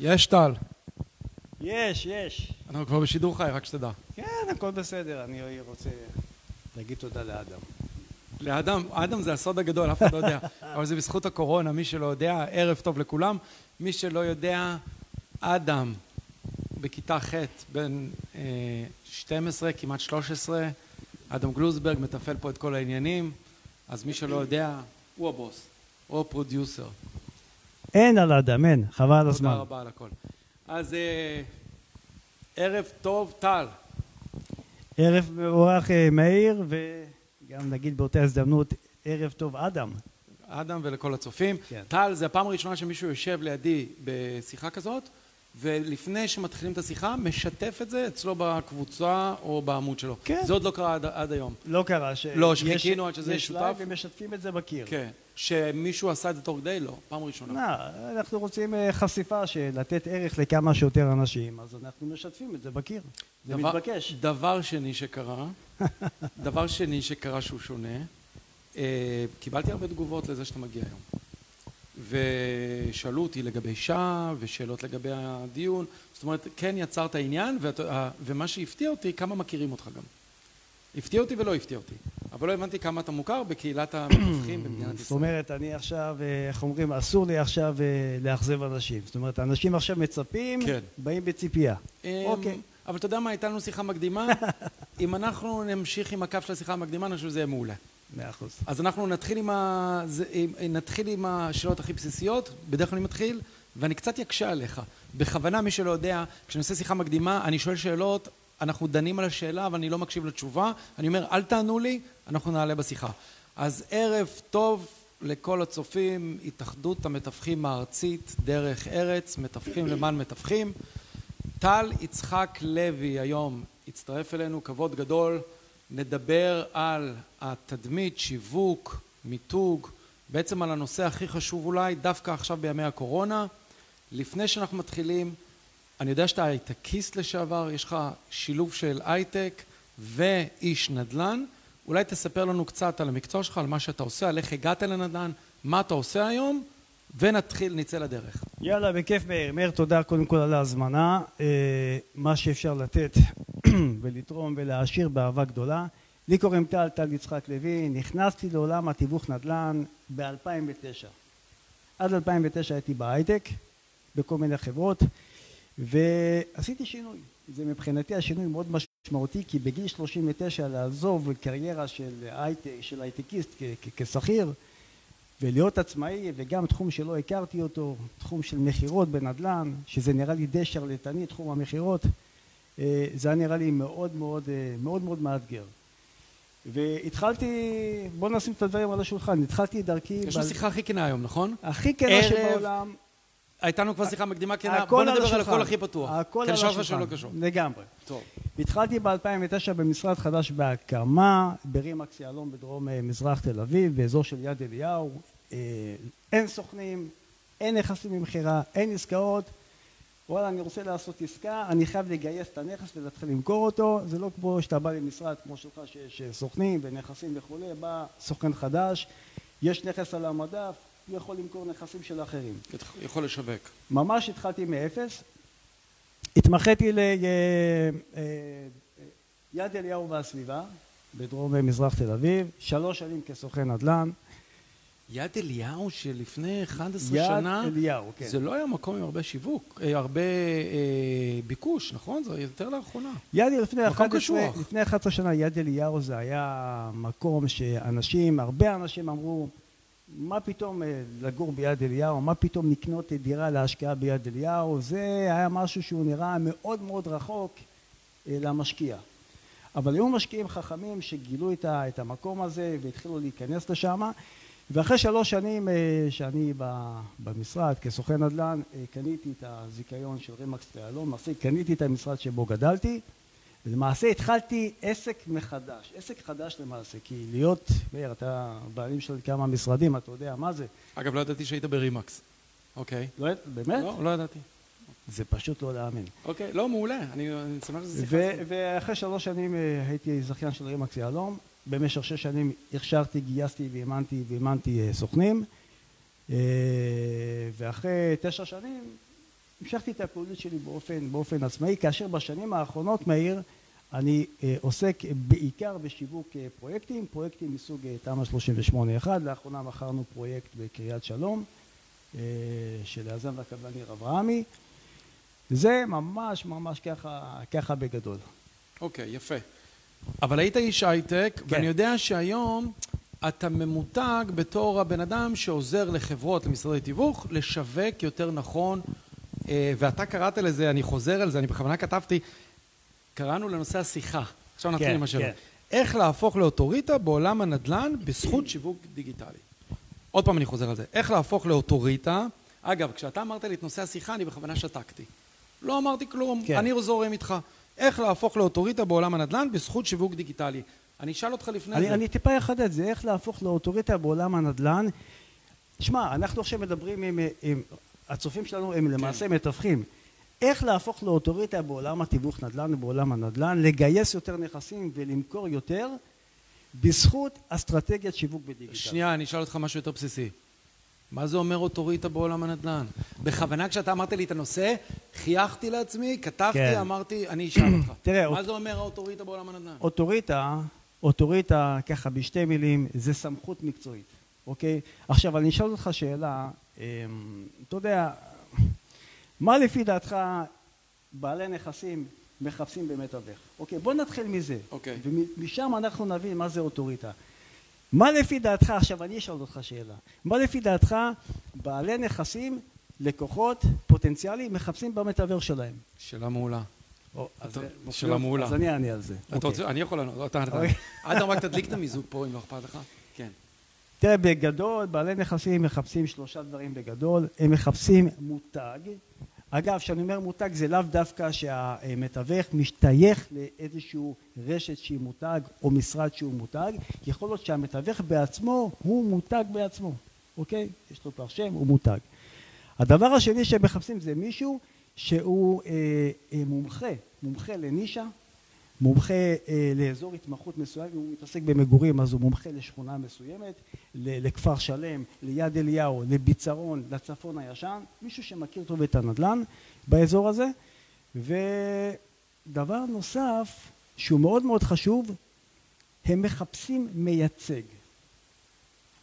יש טל. יש, יש. אנחנו כבר בשידור חי, רק שתדע. כן, הכל בסדר. אני רוצה להגיד תודה לאדם. לאדם, אדם זה הסוד הגדול, אף אחד לא יודע. אבל זה בזכות הקורונה, מי שלא יודע, ערב טוב לכולם. מי שלא יודע, אדם בכיתה ח' בן אה, 12, כמעט 13, אדם גלוזברג מתפעל פה את כל העניינים, אז מי שלא יודע, הוא הבוס, הוא הפרודיוסר. אין על אדם, אין. חבל על הזמן. תודה רבה על הכל. אז אה, ערב טוב, טל. ערב מבורך אה, מאיר, וגם נגיד באותה הזדמנות, ערב טוב אדם. אדם ולכל הצופים. כן. טל, זה הפעם הראשונה שמישהו יושב לידי בשיחה כזאת, ולפני שמתחילים את השיחה, משתף את זה אצלו בקבוצה או בעמוד שלו. כן. זה עוד לא קרה עד, עד היום. לא קרה ש... לא, יש- שחיכינו עד שזה יש ישותף? live ומשתפים את זה בקיר. כן. שמישהו עשה את זה תוך כדי? לא. פעם ראשונה. לא, אנחנו רוצים אה, חשיפה של לתת ערך לכמה שיותר אנשים, אז אנחנו משתפים את זה בקיר. זה דבר- מתבקש. דבר שני שקרה, דבר שני שקרה שהוא שונה, אה, קיבלתי הרבה תגובות לזה שאתה מגיע היום. ושאלו אותי לגבי שעה, ושאלות לגבי הדיון. זאת אומרת, כן יצרת עניין, ואת- ומה שהפתיע אותי, כמה מכירים אותך גם. הפתיע אותי ולא הפתיע אותי. אבל לא הבנתי כמה אתה מוכר בקהילת המתווכים במדינת זאת ישראל. אומרת, אני עכשיו, אה, איך אומרים, אסור לי עכשיו אה, לאכזב אנשים. זאת אומרת, אנשים עכשיו מצפים, כן. באים בציפייה. אמ, אוקיי. אבל אתה יודע מה, הייתה לנו שיחה מקדימה, אם אנחנו נמשיך עם הקו של השיחה המקדימה, אני חושב שזה יהיה מעולה. מאה אחוז. אז אנחנו נתחיל עם, ה... נתחיל עם השאלות הכי בסיסיות, בדרך כלל אני מתחיל, ואני קצת יקשה עליך. בכוונה, מי שלא יודע, כשאני עושה שיחה מקדימה, אני שואל שאלות, אנחנו דנים על השאלה, אבל אני לא מקשיב לתשובה. אני אומר, אל תענו לי, אנחנו נעלה בשיחה. אז ערב טוב לכל הצופים, התאחדות המתווכים הארצית, דרך ארץ, מתווכים למען מתווכים. טל יצחק לוי היום הצטרף אלינו, כבוד גדול. נדבר על התדמית, שיווק, מיתוג, בעצם על הנושא הכי חשוב אולי, דווקא עכשיו בימי הקורונה. לפני שאנחנו מתחילים, אני יודע שאתה הייטקיסט לשעבר, יש לך שילוב של הייטק ואיש נדל"ן. אולי תספר לנו קצת על המקצוע שלך, על מה שאתה עושה, על איך הגעת לנדל"ן, מה אתה עושה היום, ונתחיל, נצא לדרך. יאללה, בכיף מאיר. מאיר, תודה קודם כל על ההזמנה. אה, מה שאפשר לתת ולתרום ולהעשיר באהבה גדולה. לי קוראים טל, טל יצחק לוי. נכנסתי לעולם התיווך נדל"ן ב-2009. עד 2009 הייתי בהייטק, בכל מיני חברות, ועשיתי שינוי. זה מבחינתי השינוי מאוד משמעותי, כי בגיל 39 לעזוב קריירה של הייטק, של הייטקיסט כשכיר, ולהיות עצמאי, וגם תחום שלא הכרתי אותו, תחום של מכירות בנדל"ן, שזה נראה לי די שרלטני, תחום המכירות, אה, זה היה נראה לי מאוד מאוד אה, מאוד מאוד מאתגר. והתחלתי, בוא נשים את הדברים על השולחן, התחלתי את דרכי, יש לנו ב- שיחה הכי כנה היום, נכון? הכי כנה שבעולם, הייתה לנו כבר שיחה מקדימה כנה, בוא נדבר על. הכל הכי פתוח. הכל על השולחן, שלא קשור. לגמרי. טוב. התחלתי ב-2009 במשרד חדש בהקמה, ברימקס יהלום בדרום אה, מזרח תל אביב, באזור של יד אליהו. אה, אין סוכנים, אין נכסים ממכירה, אין עסקאות. וואלה, אני רוצה לעשות עסקה, אני חייב לגייס את הנכס ולהתחיל למכור אותו. זה לא כמו שאתה בא למשרד כמו שלך שיש אה, סוכנים ונכסים וכולי, בא סוכן חדש, יש נכס על המדף, הוא יכול למכור נכסים של אחרים. יכול לשווק. ממש התחלתי מאפס. התמחיתי ליד אליהו והסביבה, בדרום מזרח תל אביב, שלוש שנים כסוכן נדל"ן. יד אליהו שלפני 11 יד שנה, אליהו, כן. זה לא היה מקום עם הרבה שיווק, אה, הרבה אה, ביקוש, נכון? זה יותר לאחרונה. יד לפני מקום 11, קשוח. לפני 11 שנה יד אליהו זה היה מקום שאנשים, הרבה אנשים אמרו מה פתאום אה, לגור ביד אליהו, מה פתאום לקנות דירה להשקעה ביד אליהו, זה היה משהו שהוא נראה מאוד מאוד רחוק אה, למשקיע. אבל היו משקיעים חכמים שגילו את המקום הזה והתחילו להיכנס לשם ואחרי שלוש שנים אה, שאני במשרד כסוכן נדל"ן קניתי את הזיכיון של תיאלון, למעשה קניתי את המשרד שבו גדלתי ולמעשה התחלתי עסק מחדש, עסק חדש למעשה, כי להיות, מאיר אתה בעלים של כמה משרדים, אתה יודע מה זה, אגב, לא ידעתי שהיית ברימקס. אוקיי. לא, באמת? לא, לא ידעתי. זה פשוט לא להאמין. אוקיי, לא, מעולה. אני אני שמח שזה שיחה. ואחרי שלוש שנים אה, הייתי זכיין של רימקס יהלום, במשך שש שנים הכשרתי, גייסתי ואימנתי ואימנתי אה, סוכנים, אה, ואחרי תשע שנים המשכתי את הפעילות שלי באופן, באופן עצמאי, כאשר בשנים האחרונות, מאיר, אני אה, עוסק בעיקר בשיווק אה, פרויקטים, פרויקטים מסוג אה, תמ"א 38-1, לאחרונה מכרנו פרויקט בקריית שלום אה, של היזם והקבלן ניר אברהמי, זה ממש ממש ככה, ככה בגדול. אוקיי, יפה. אבל היית איש הייטק, כן. ואני יודע שהיום אתה ממותג בתור הבן אדם שעוזר לחברות, למשרדי תיווך, לשווק יותר נכון, אה, ואתה קראת לזה, אני חוזר על זה, אני בכוונה כתבתי, קראנו לנושא השיחה. עכשיו נתחיל כן, עם השאלה. כן. איך להפוך לאוטוריטה בעולם הנדל"ן בזכות שיווק דיגיטלי. עוד פעם אני חוזר על זה. איך להפוך לאוטוריטה, אגב, כשאתה אמרת לי את נושא השיחה, אני בכוונה שתקתי. לא אמרתי כלום, כן. אני זורם איתך. איך להפוך לאוטוריטה בעולם הנדל"ן בזכות שיווק דיגיטלי. אני אשאל אותך לפני אני, זה. אני טיפה אחדד, זה איך להפוך לאוטוריטה בעולם הנדל"ן. שמע, אנחנו עכשיו מדברים עם, עם הצופים שלנו, הם למעשה מתווכים. איך להפוך לאוטוריטה בעולם התיווך נדל"ן ובעולם הנדל"ן, לגייס יותר נכסים ולמכור יותר בזכות אסטרטגיית שיווק בדיגיטל. שנייה, אני אשאל אותך משהו יותר בסיסי. מה זה אומר אוטוריטה בעולם הנדל"ן? בכוונה כשאתה אמרת לי את הנושא, חייכתי לעצמי, כתבתי, כן. אמרתי, אני אשאל אותך. תראה, מה אוט- זה אומר האוטוריטה בעולם הנדל"ן? אוטוריטה, אוטוריטה, ככה בשתי מילים, זה סמכות מקצועית, אוקיי? עכשיו, אני אשאל אותך שאלה, אתה יודע, מה לפי דעתך בעלי נכסים מחפשים במתווך? אוקיי, בוא נתחיל מזה. אוקיי. ומשם אנחנו נבין מה זה אוטוריטה. מה לפי דעתך, עכשיו אני אשאל אותך שאלה, מה לפי דעתך בעלי נכסים, לקוחות פוטנציאליים מחפשים במתווך שלהם? שאלה מעולה. שאלה מעולה. אז אני אענה על זה. אתה אוקיי. רוצה, אני יכול לענות, אתה, אתה. אוקיי. אדם, רק תדליק את המיזוג פה, אם לא אכפת לך. כן. תראה, בגדול, בעלי נכסים מחפשים שלושה דברים בגדול. הם מחפשים מותג. אגב, כשאני אומר מותג, זה לאו דווקא שהמתווך משתייך לאיזשהו רשת שהיא מותג או משרד שהוא מותג. יכול להיות שהמתווך בעצמו הוא מותג בעצמו, אוקיי? יש לו כבר שם, הוא מותג. הדבר השני שהם מחפשים זה מישהו שהוא אה, אה, מומחה, מומחה לנישה, מומחה אה, לאזור התמחות מסוים, אם הוא מתעסק במגורים אז הוא מומחה לשכונה מסוימת, לכפר שלם, ליד אליהו, לביצרון, לצפון הישן, מישהו שמכיר טוב את הנדל"ן באזור הזה. ודבר נוסף שהוא מאוד מאוד חשוב, הם מחפשים מייצג.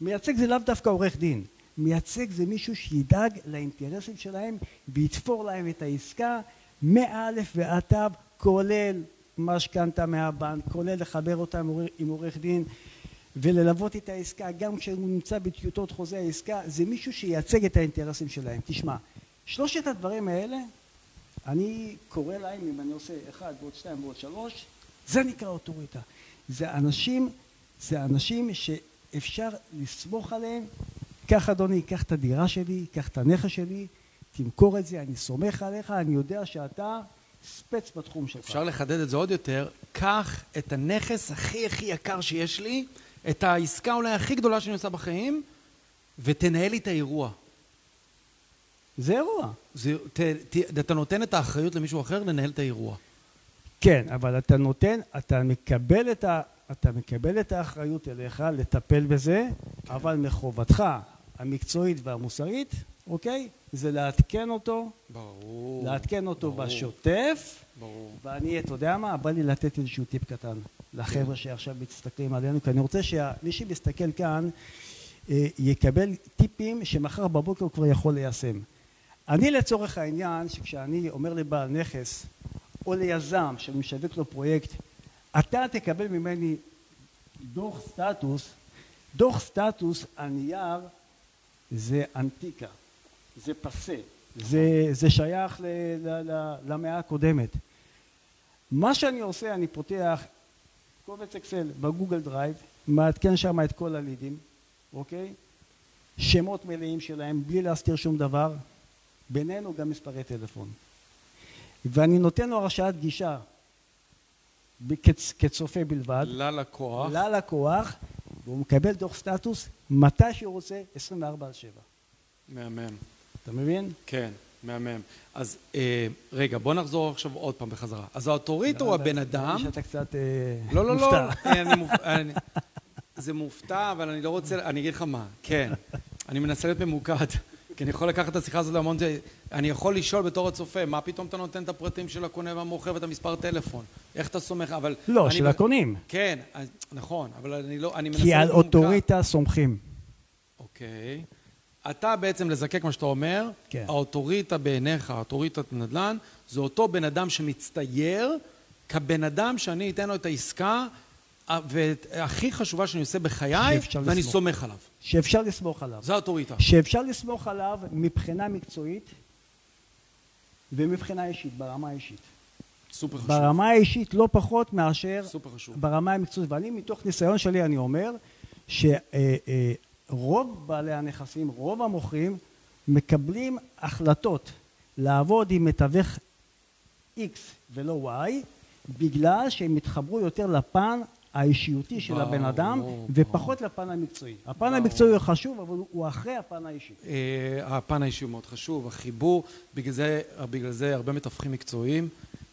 מייצג זה לאו דווקא עורך דין, מייצג זה מישהו שידאג לאינטרסים שלהם ויתפור להם את העסקה מאלף ועד תו כולל משכנתה מהבנק, כולל לחבר עורך- עם עורך דין וללוות את העסקה גם כשהוא נמצא בטיוטות חוזה העסקה, זה מישהו שייצג את האינטרסים שלהם. תשמע, שלושת הדברים האלה, אני קורא להם, אם אני עושה אחד ועוד שתיים ועוד שלוש, זה נקרא אוטוריטה. זה אנשים, זה אנשים שאפשר לסמוך עליהם, קח אדוני, קח את הדירה שלי, קח את הנכס שלי, תמכור את זה, אני סומך עליך, אני יודע שאתה ספץ בתחום שלך. אפשר לחדד את זה עוד יותר, קח את הנכס הכי הכי יקר שיש לי, את העסקה אולי הכי גדולה שאני עושה בחיים, ותנהל לי את האירוע. זה אירוע. זה, ת, ת, אתה נותן את האחריות למישהו אחר לנהל את האירוע. כן, אבל אתה נותן, אתה מקבל את, ה, אתה מקבל את האחריות אליך לטפל בזה, כן. אבל מחובתך המקצועית והמוסרית, אוקיי? זה לעדכן אותו, ברור. לעדכן אותו ברור. בשוטף, ברור. ואני, אתה יודע מה? בא לי לתת איזשהו טיפ קטן לחבר'ה שעכשיו מסתכלים עלינו, כי אני רוצה שמי שמסתכל כאן אה, יקבל טיפים שמחר בבוקר הוא כבר יכול ליישם. אני לצורך העניין, שכשאני אומר לבעל נכס או ליזם שאני משווק לו פרויקט, אתה תקבל ממני דוח סטטוס, דוח סטטוס על נייר זה אנטיקה, זה פסה, זה, זה שייך ל, ל, ל, למאה הקודמת. מה שאני עושה, אני פותח קובץ אקסל ב Google Drive, מעדכן שם את כל הלידים, אוקיי? שמות מלאים שלהם, בלי להסתיר שום דבר, בינינו גם מספרי טלפון. ואני נותן לו הרשאת גישה כצ, כצופה בלבד, ללקוח. ללקוח, והוא מקבל דוח סטטוס מתי שהוא רוצה, 24 על 7. מהמם. אתה מבין? כן, מהמם. אז אה, רגע, בוא נחזור עכשיו עוד פעם בחזרה. אז האוטוריטה הוא הבן אדם... נראה לי שאתה קצת אה, לא, לא, לא. מופתע. אה, אני מופ- אני- זה מופתע, אבל אני לא רוצה... אני אגיד לך מה. כן. אני מנסה להיות ממוקד. כי אני יכול לקחת את השיחה הזאת להמון... אני יכול לשאול בתור הצופה, מה פתאום אתה נותן את הפרטים של הקונה והמוכר ואת המספר טלפון? איך אתה סומך? אבל... לא, של הקונים. כן, נכון, אבל אני לא... אני מנסה... כי על אוטוריטה סומכים. אוקיי. אתה בעצם לזקק מה שאתה אומר, כן. האוטוריטה בעיניך, האוטוריטת נדל"ן, זה אותו בן אדם שמצטייר כבן אדם שאני אתן לו את העסקה והכי חשובה שאני עושה בחיי, ואני לסמוך. סומך עליו. שאפשר לסמוך עליו. זה האוטוריטה. שאפשר לסמוך עליו מבחינה מקצועית ומבחינה אישית, ברמה האישית. סופר חשוב. ברמה האישית לא פחות מאשר סופר חשוב. ברמה המקצועית. ואני מתוך ניסיון שלי אני אומר שרוב בעלי הנכסים, רוב המוכרים, מקבלים החלטות לעבוד עם מתווך X ולא Y בגלל שהם התחברו יותר לפן האישיותי של הבן אדם ופחות לפן המקצועי. הפן המקצועי הוא חשוב אבל הוא אחרי הפן האישי. אה, הפן האישי הוא מאוד חשוב, החיבור, בגלל זה הרבה מתווכים מקצועיים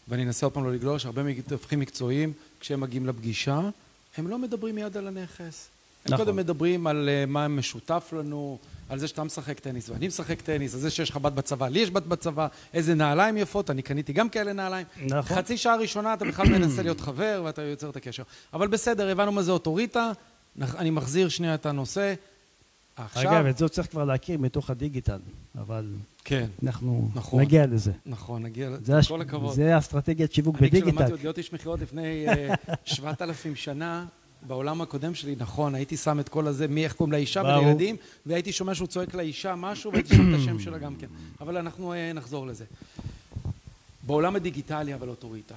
ואני אנסה עוד פעם לא לגלוש, הרבה מתווכים מקצועיים כשהם מגיעים לפגישה הם לא מדברים מיד על הנכס. הם נכון. קודם מדברים על אה, מה משותף לנו, על זה שאתה משחק טניס ואני משחק טניס, על זה שיש לך בת בצבא, לי יש בת בצבא, איזה נעליים יפות, אני קניתי גם כאלה נעליים. נכון. חצי שעה ראשונה אתה בכלל מנסה להיות חבר ואתה יוצר את הקשר. אבל בסדר, הבנו מה זה אוטוריטה, אני מחזיר שנייה את הנושא. עכשיו... אגב, את זה צריך כבר להכיר מתוך הדיגיטל, אבל... כן. אנחנו נכון, נגיע לזה. נכון, נגיע לזה, כל הכבוד. זה אסטרטגיית שיווק בדיגיטל. אני כשלמדתי עוד להיות איש מכירות לפני 7,000 אה, שנה, בעולם הקודם שלי, נכון, הייתי שם את כל הזה, מי איך קוראים לאישה ולילדים, והייתי שומע שהוא צועק לאישה משהו, והייתי שם את השם שלה גם כן. אבל אנחנו אה, נחזור לזה. בעולם הדיגיטלי, אבל אוטוריטה.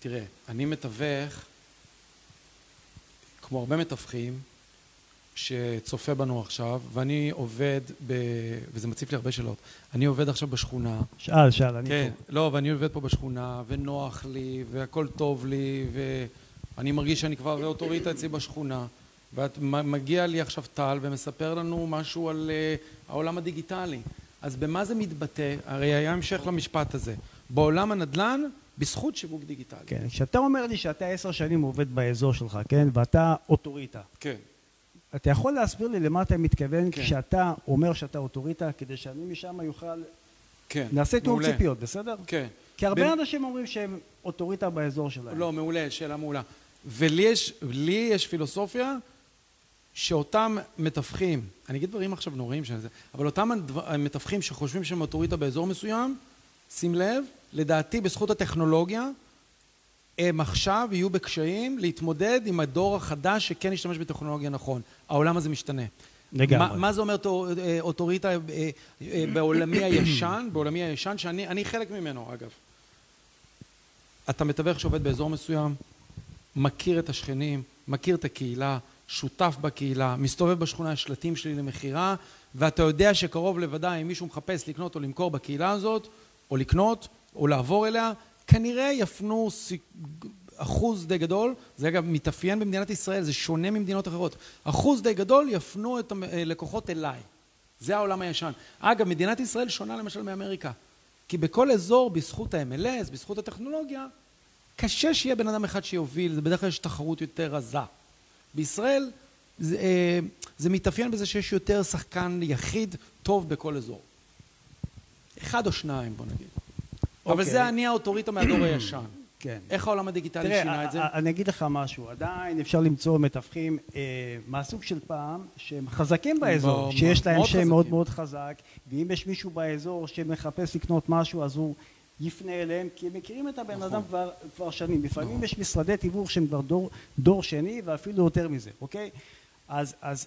תראה, אני מתווך, כמו הרבה מתווכים, שצופה בנו עכשיו, ואני עובד ב... וזה מציף לי הרבה שאלות. אני עובד עכשיו בשכונה. שאל, שאל, אני כן, פה. לא, ואני עובד פה בשכונה, ונוח לי, והכל טוב לי, ו... אני מרגיש שאני כבר אוטוריטה אצלי בשכונה ואת מגיע לי עכשיו טל ומספר לנו משהו על uh, העולם הדיגיטלי אז במה זה מתבטא? הרי היה המשך למשפט הזה בעולם הנדל"ן בזכות שיווק דיגיטלי כן, כשאתה אומר לי שאתה עשר שנים עובד באזור שלך, כן? ואתה אוטוריטה כן אתה יכול להסביר לי למה אתה מתכוון כן. כשאתה אומר שאתה אוטוריטה כדי שאני משם יוכל כן, נעשה תיאום ציפיות, בסדר? כן כי הרבה ב... אנשים אומרים שהם אוטוריטה באזור שלהם לא, מעולה, שאלה מעולה ולי יש, לי יש פילוסופיה שאותם מתווכים, אני אגיד דברים עכשיו נוראים של זה, אבל אותם מתווכים שחושבים שהם אוטוריטה באזור מסוים, שים לב, לדעתי בזכות הטכנולוגיה הם עכשיו יהיו בקשיים להתמודד עם הדור החדש שכן ישתמש בטכנולוגיה נכון. העולם הזה משתנה. לגמרי. מה, מה זה אומר אה, אוטוריטה אה, אה, בעולמי הישן, בעולמי הישן, שאני חלק ממנו אגב. אתה מתווך שעובד באזור מסוים, מכיר את השכנים, מכיר את הקהילה, שותף בקהילה, מסתובב בשכונה, יש שלטים שלי למכירה, ואתה יודע שקרוב לוודאי אם מישהו מחפש לקנות או למכור בקהילה הזאת, או לקנות, או לעבור אליה, כנראה יפנו אחוז די גדול, זה אגב מתאפיין במדינת ישראל, זה שונה ממדינות אחרות, אחוז די גדול יפנו את הלקוחות אליי. זה העולם הישן. אגב, מדינת ישראל שונה למשל מאמריקה, כי בכל אזור, בזכות ה-MLS, בזכות הטכנולוגיה, קשה שיהיה בן אדם אחד שיוביל, זה בדרך כלל יש תחרות יותר רזה. בישראל זה, אה, זה מתאפיין בזה שיש יותר שחקן יחיד טוב בכל אזור. אחד או שניים בוא נגיד. Okay. אבל אוקיי. זה אני האוטוריטה מהדור הישן. כן. איך העולם הדיגיטלי תראה, שינה את זה? אני אגיד לך משהו, עדיין אפשר למצוא מתווכים אה, מהסוג של פעם שהם חזקים באזור, בוא, שיש להם שם מאוד מאוד חזק ואם יש מישהו באזור שמחפש לקנות משהו אז הוא יפנה אליהם כי הם מכירים את הבן נכון. אדם כבר, כבר שנים לפעמים נכון. יש משרדי תיווך שהם כבר דור, דור שני ואפילו יותר מזה אוקיי אז, אז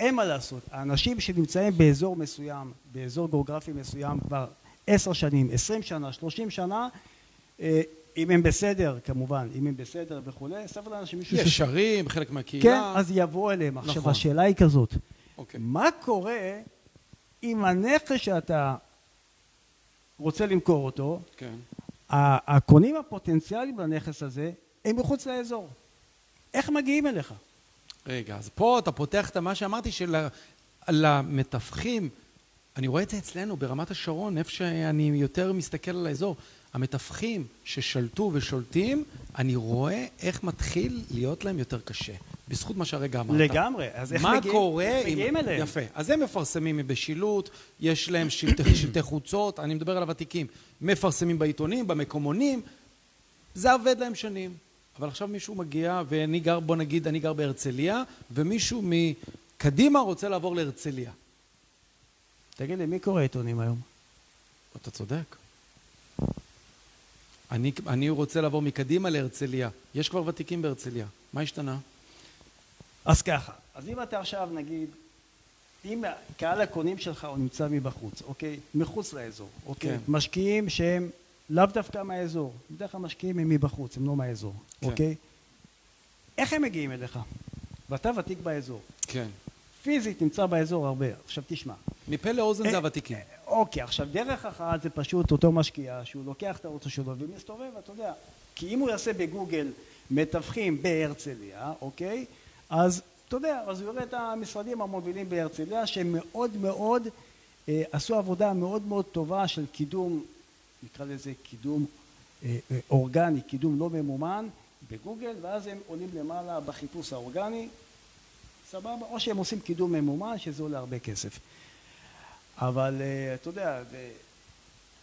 אין מה לעשות האנשים שנמצאים באזור מסוים באזור גיאוגרפי מסוים כבר עשר שנים עשרים שנה שלושים שנה אה, אם הם בסדר כמובן אם הם בסדר וכולי סביר לאנשים מישהו ישרים. חלק מהקהילה כן אז יבוא אליהם עכשיו נכון. השאלה היא כזאת אוקיי. מה קורה אם הנכס שאתה רוצה למכור אותו, כן. הקונים הפוטנציאליים לנכס הזה הם מחוץ לאזור. איך מגיעים אליך? רגע, אז פה אתה פותח את מה שאמרתי שלמתווכים, אני רואה את זה אצלנו ברמת השרון, איפה שאני יותר מסתכל על האזור, המתווכים ששלטו ושולטים, אני רואה איך מתחיל להיות להם יותר קשה. בזכות מה שהרגע אמרת. לגמרי, אז איך מה מגיעים, קורה איך אם... מגיעים אליהם? יפה. אז הם מפרסמים בשילוט, יש להם שלטי, שלטי חוצות, אני מדבר על הוותיקים. מפרסמים בעיתונים, במקומונים, זה עובד להם שנים. אבל עכשיו מישהו מגיע, ואני גר, בוא נגיד, אני גר בהרצליה, ומישהו מקדימה רוצה לעבור להרצליה. תגיד לי, מי קורא עיתונים היום? אתה צודק. אני, אני רוצה לעבור מקדימה להרצליה. יש כבר ותיקים בהרצליה. מה השתנה? אז ככה, אז אם אתה עכשיו נגיד, אם קהל הקונים שלך הוא נמצא מבחוץ, אוקיי? מחוץ לאזור, אוקיי? כן. משקיעים שהם לאו דווקא מהאזור, בדרך כלל משקיעים הם מבחוץ, הם לא מהאזור, כן. אוקיי? איך הם מגיעים אליך? ואתה ותיק באזור, כן. פיזית נמצא באזור הרבה, עכשיו תשמע. מפה לאוזן אה, זה הוותיקים. אה, אוקיי, עכשיו דרך אחת זה פשוט אותו משקיע שהוא לוקח את האוטו שלו ומסתובב, אתה יודע, כי אם הוא יעשה בגוגל מתווכים בהרצליה, אוקיי, אז אתה יודע, אז הוא יראה את המשרדים המובילים בהרצליה שהם מאוד מאוד אה, עשו עבודה מאוד מאוד טובה של קידום, נקרא לזה קידום אה, אה, אורגני, קידום לא ממומן בגוגל, ואז הם עולים למעלה בחיפוש האורגני, סבבה, או שהם עושים קידום ממומן שזה עולה הרבה כסף. אבל אה, אתה יודע,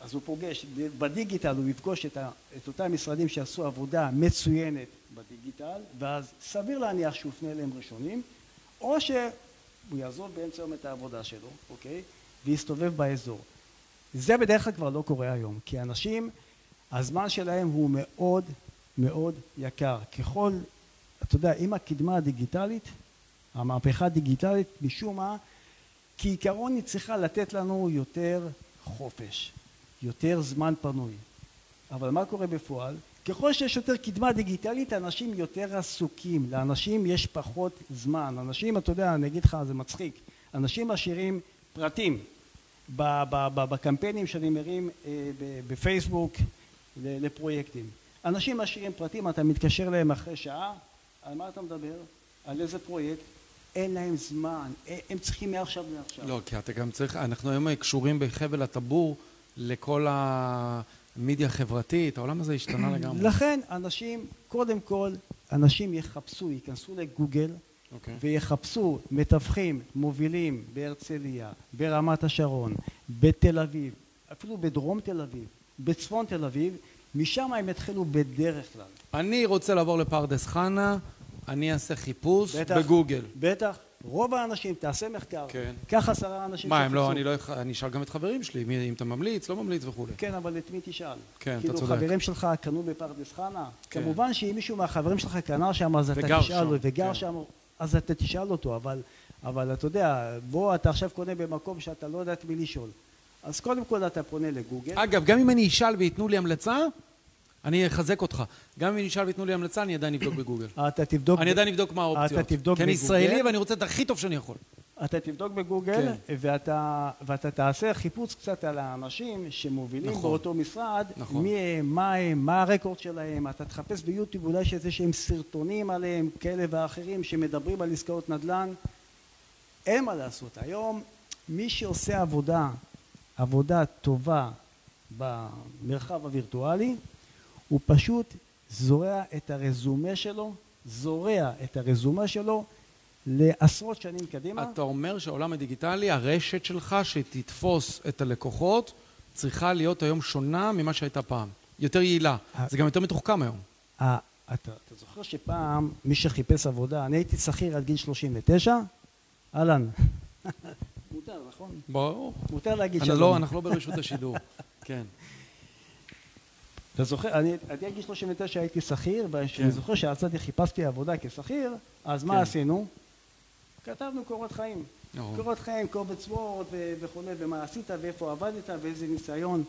אז הוא פוגש, בדיגיטל הוא יפגוש את, ה, את אותם משרדים שעשו עבודה מצוינת בדיגיטל, ואז סביר להניח שהוא יפנה אליהם ראשונים, או שהוא יעזוב באמצע היום את העבודה שלו, אוקיי? ויסתובב באזור. זה בדרך כלל כבר לא קורה היום, כי אנשים, הזמן שלהם הוא מאוד מאוד יקר. ככל, אתה יודע, עם הקדמה הדיגיטלית, המהפכה הדיגיטלית, משום מה, כעיקרון היא צריכה לתת לנו יותר חופש, יותר זמן פנוי. אבל מה קורה בפועל? ככל שיש יותר קדמה דיגיטלית, אנשים יותר עסוקים, לאנשים יש פחות זמן. אנשים, אתה יודע, אני אגיד לך, זה מצחיק, אנשים משאירים פרטים בקמפיינים שאני מרים אה, בפייסבוק לפרויקטים. אנשים משאירים פרטים, אתה מתקשר אליהם אחרי שעה, על מה אתה מדבר? על איזה פרויקט? אין להם זמן, הם צריכים מעכשיו לעכשיו. לא, כי אתה גם צריך, אנחנו היום קשורים בחבל הטבור לכל המדיה החברתית, העולם הזה השתנה לגמרי. לכן אנשים, קודם כל, אנשים יחפשו, ייכנסו לגוגל אוקיי. ויחפשו מתווכים מובילים בהרצליה, ברמת השרון, בתל אביב, אפילו בדרום תל אביב, בצפון תל אביב, משם הם יתחילו בדרך כלל. אני רוצה לעבור לפרדס חנה, אני אעשה חיפוש בטח. בגוגל. בטח, רוב האנשים, תעשה מחקר, כן. קח עשרה אנשים מה, הם לא. אני לא, אני אשאל גם את חברים שלי, מי- אם אתה ממליץ, לא ממליץ וכולי. כן, אבל את מי תשאל? כן, אתה כאילו צודק. חברים שלך קנו בפרדס חנה? כן. כמובן שאם מישהו מהחברים שלך קנה שם אז אתה תשאל וגר כן. שם, אז אתה תשאל אותו, אבל, אבל אתה יודע, בוא, אתה עכשיו קונה במקום שאתה לא יודע את מי לשאול. אז קודם כל אתה פונה לגוגל. אגב, גם אם אני אשאל וייתנו לי המלצה, אני אחזק אותך. גם אם אני אשאל וייתנו לי המלצה, אני עדיין אבדוק בגוגל. אתה תבדוק, אני עדיין אבדוק מה האופציות. אתה תבדוק כי אני בגוגל. ישראלי ואני רוצה את הכי טוב שאני יכול. אתה תבדוק בגוגל, כן. ואתה, ואתה תעשה חיפוש קצת על האנשים שמובילים נכון. באותו משרד, נכון. מי הם, מה הם, מה הרקורד שלהם, אתה תחפש ביוטיוב אולי יש איזה שהם סרטונים עליהם, כאלה ואחרים, שמדברים על עסקאות נדל"ן. אין מה לעשות. היום מי שעושה עבודה, עבודה טובה במרחב הווירטואלי, הוא פשוט זורע את הרזומה שלו, זורע את הרזומה שלו לעשרות שנים קדימה. אתה אומר שהעולם הדיגיטלי, הרשת שלך שתתפוס את הלקוחות, צריכה להיות היום שונה ממה שהייתה פעם. יותר יעילה. זה גם יותר מתוחכם היום. אתה, אתה זוכר שפעם מי שחיפש עבודה, אני הייתי שכיר עד גיל 39? אהלן. מותר, נכון? ברור. מותר להגיד אנחנו שלום. לא, אנחנו לא ברשות השידור. כן. אתה זוכר, אני עד גיל 39 הייתי שכיר, ואני כן. זוכר שיצאתי, חיפשתי עבודה כשכיר, אז כן. מה עשינו? כתבנו קורות חיים. ברור. קורות חיים, קובץ וורד ו- וכולי, ומה עשית, ואיפה עבדת, ואיזה ניסיון.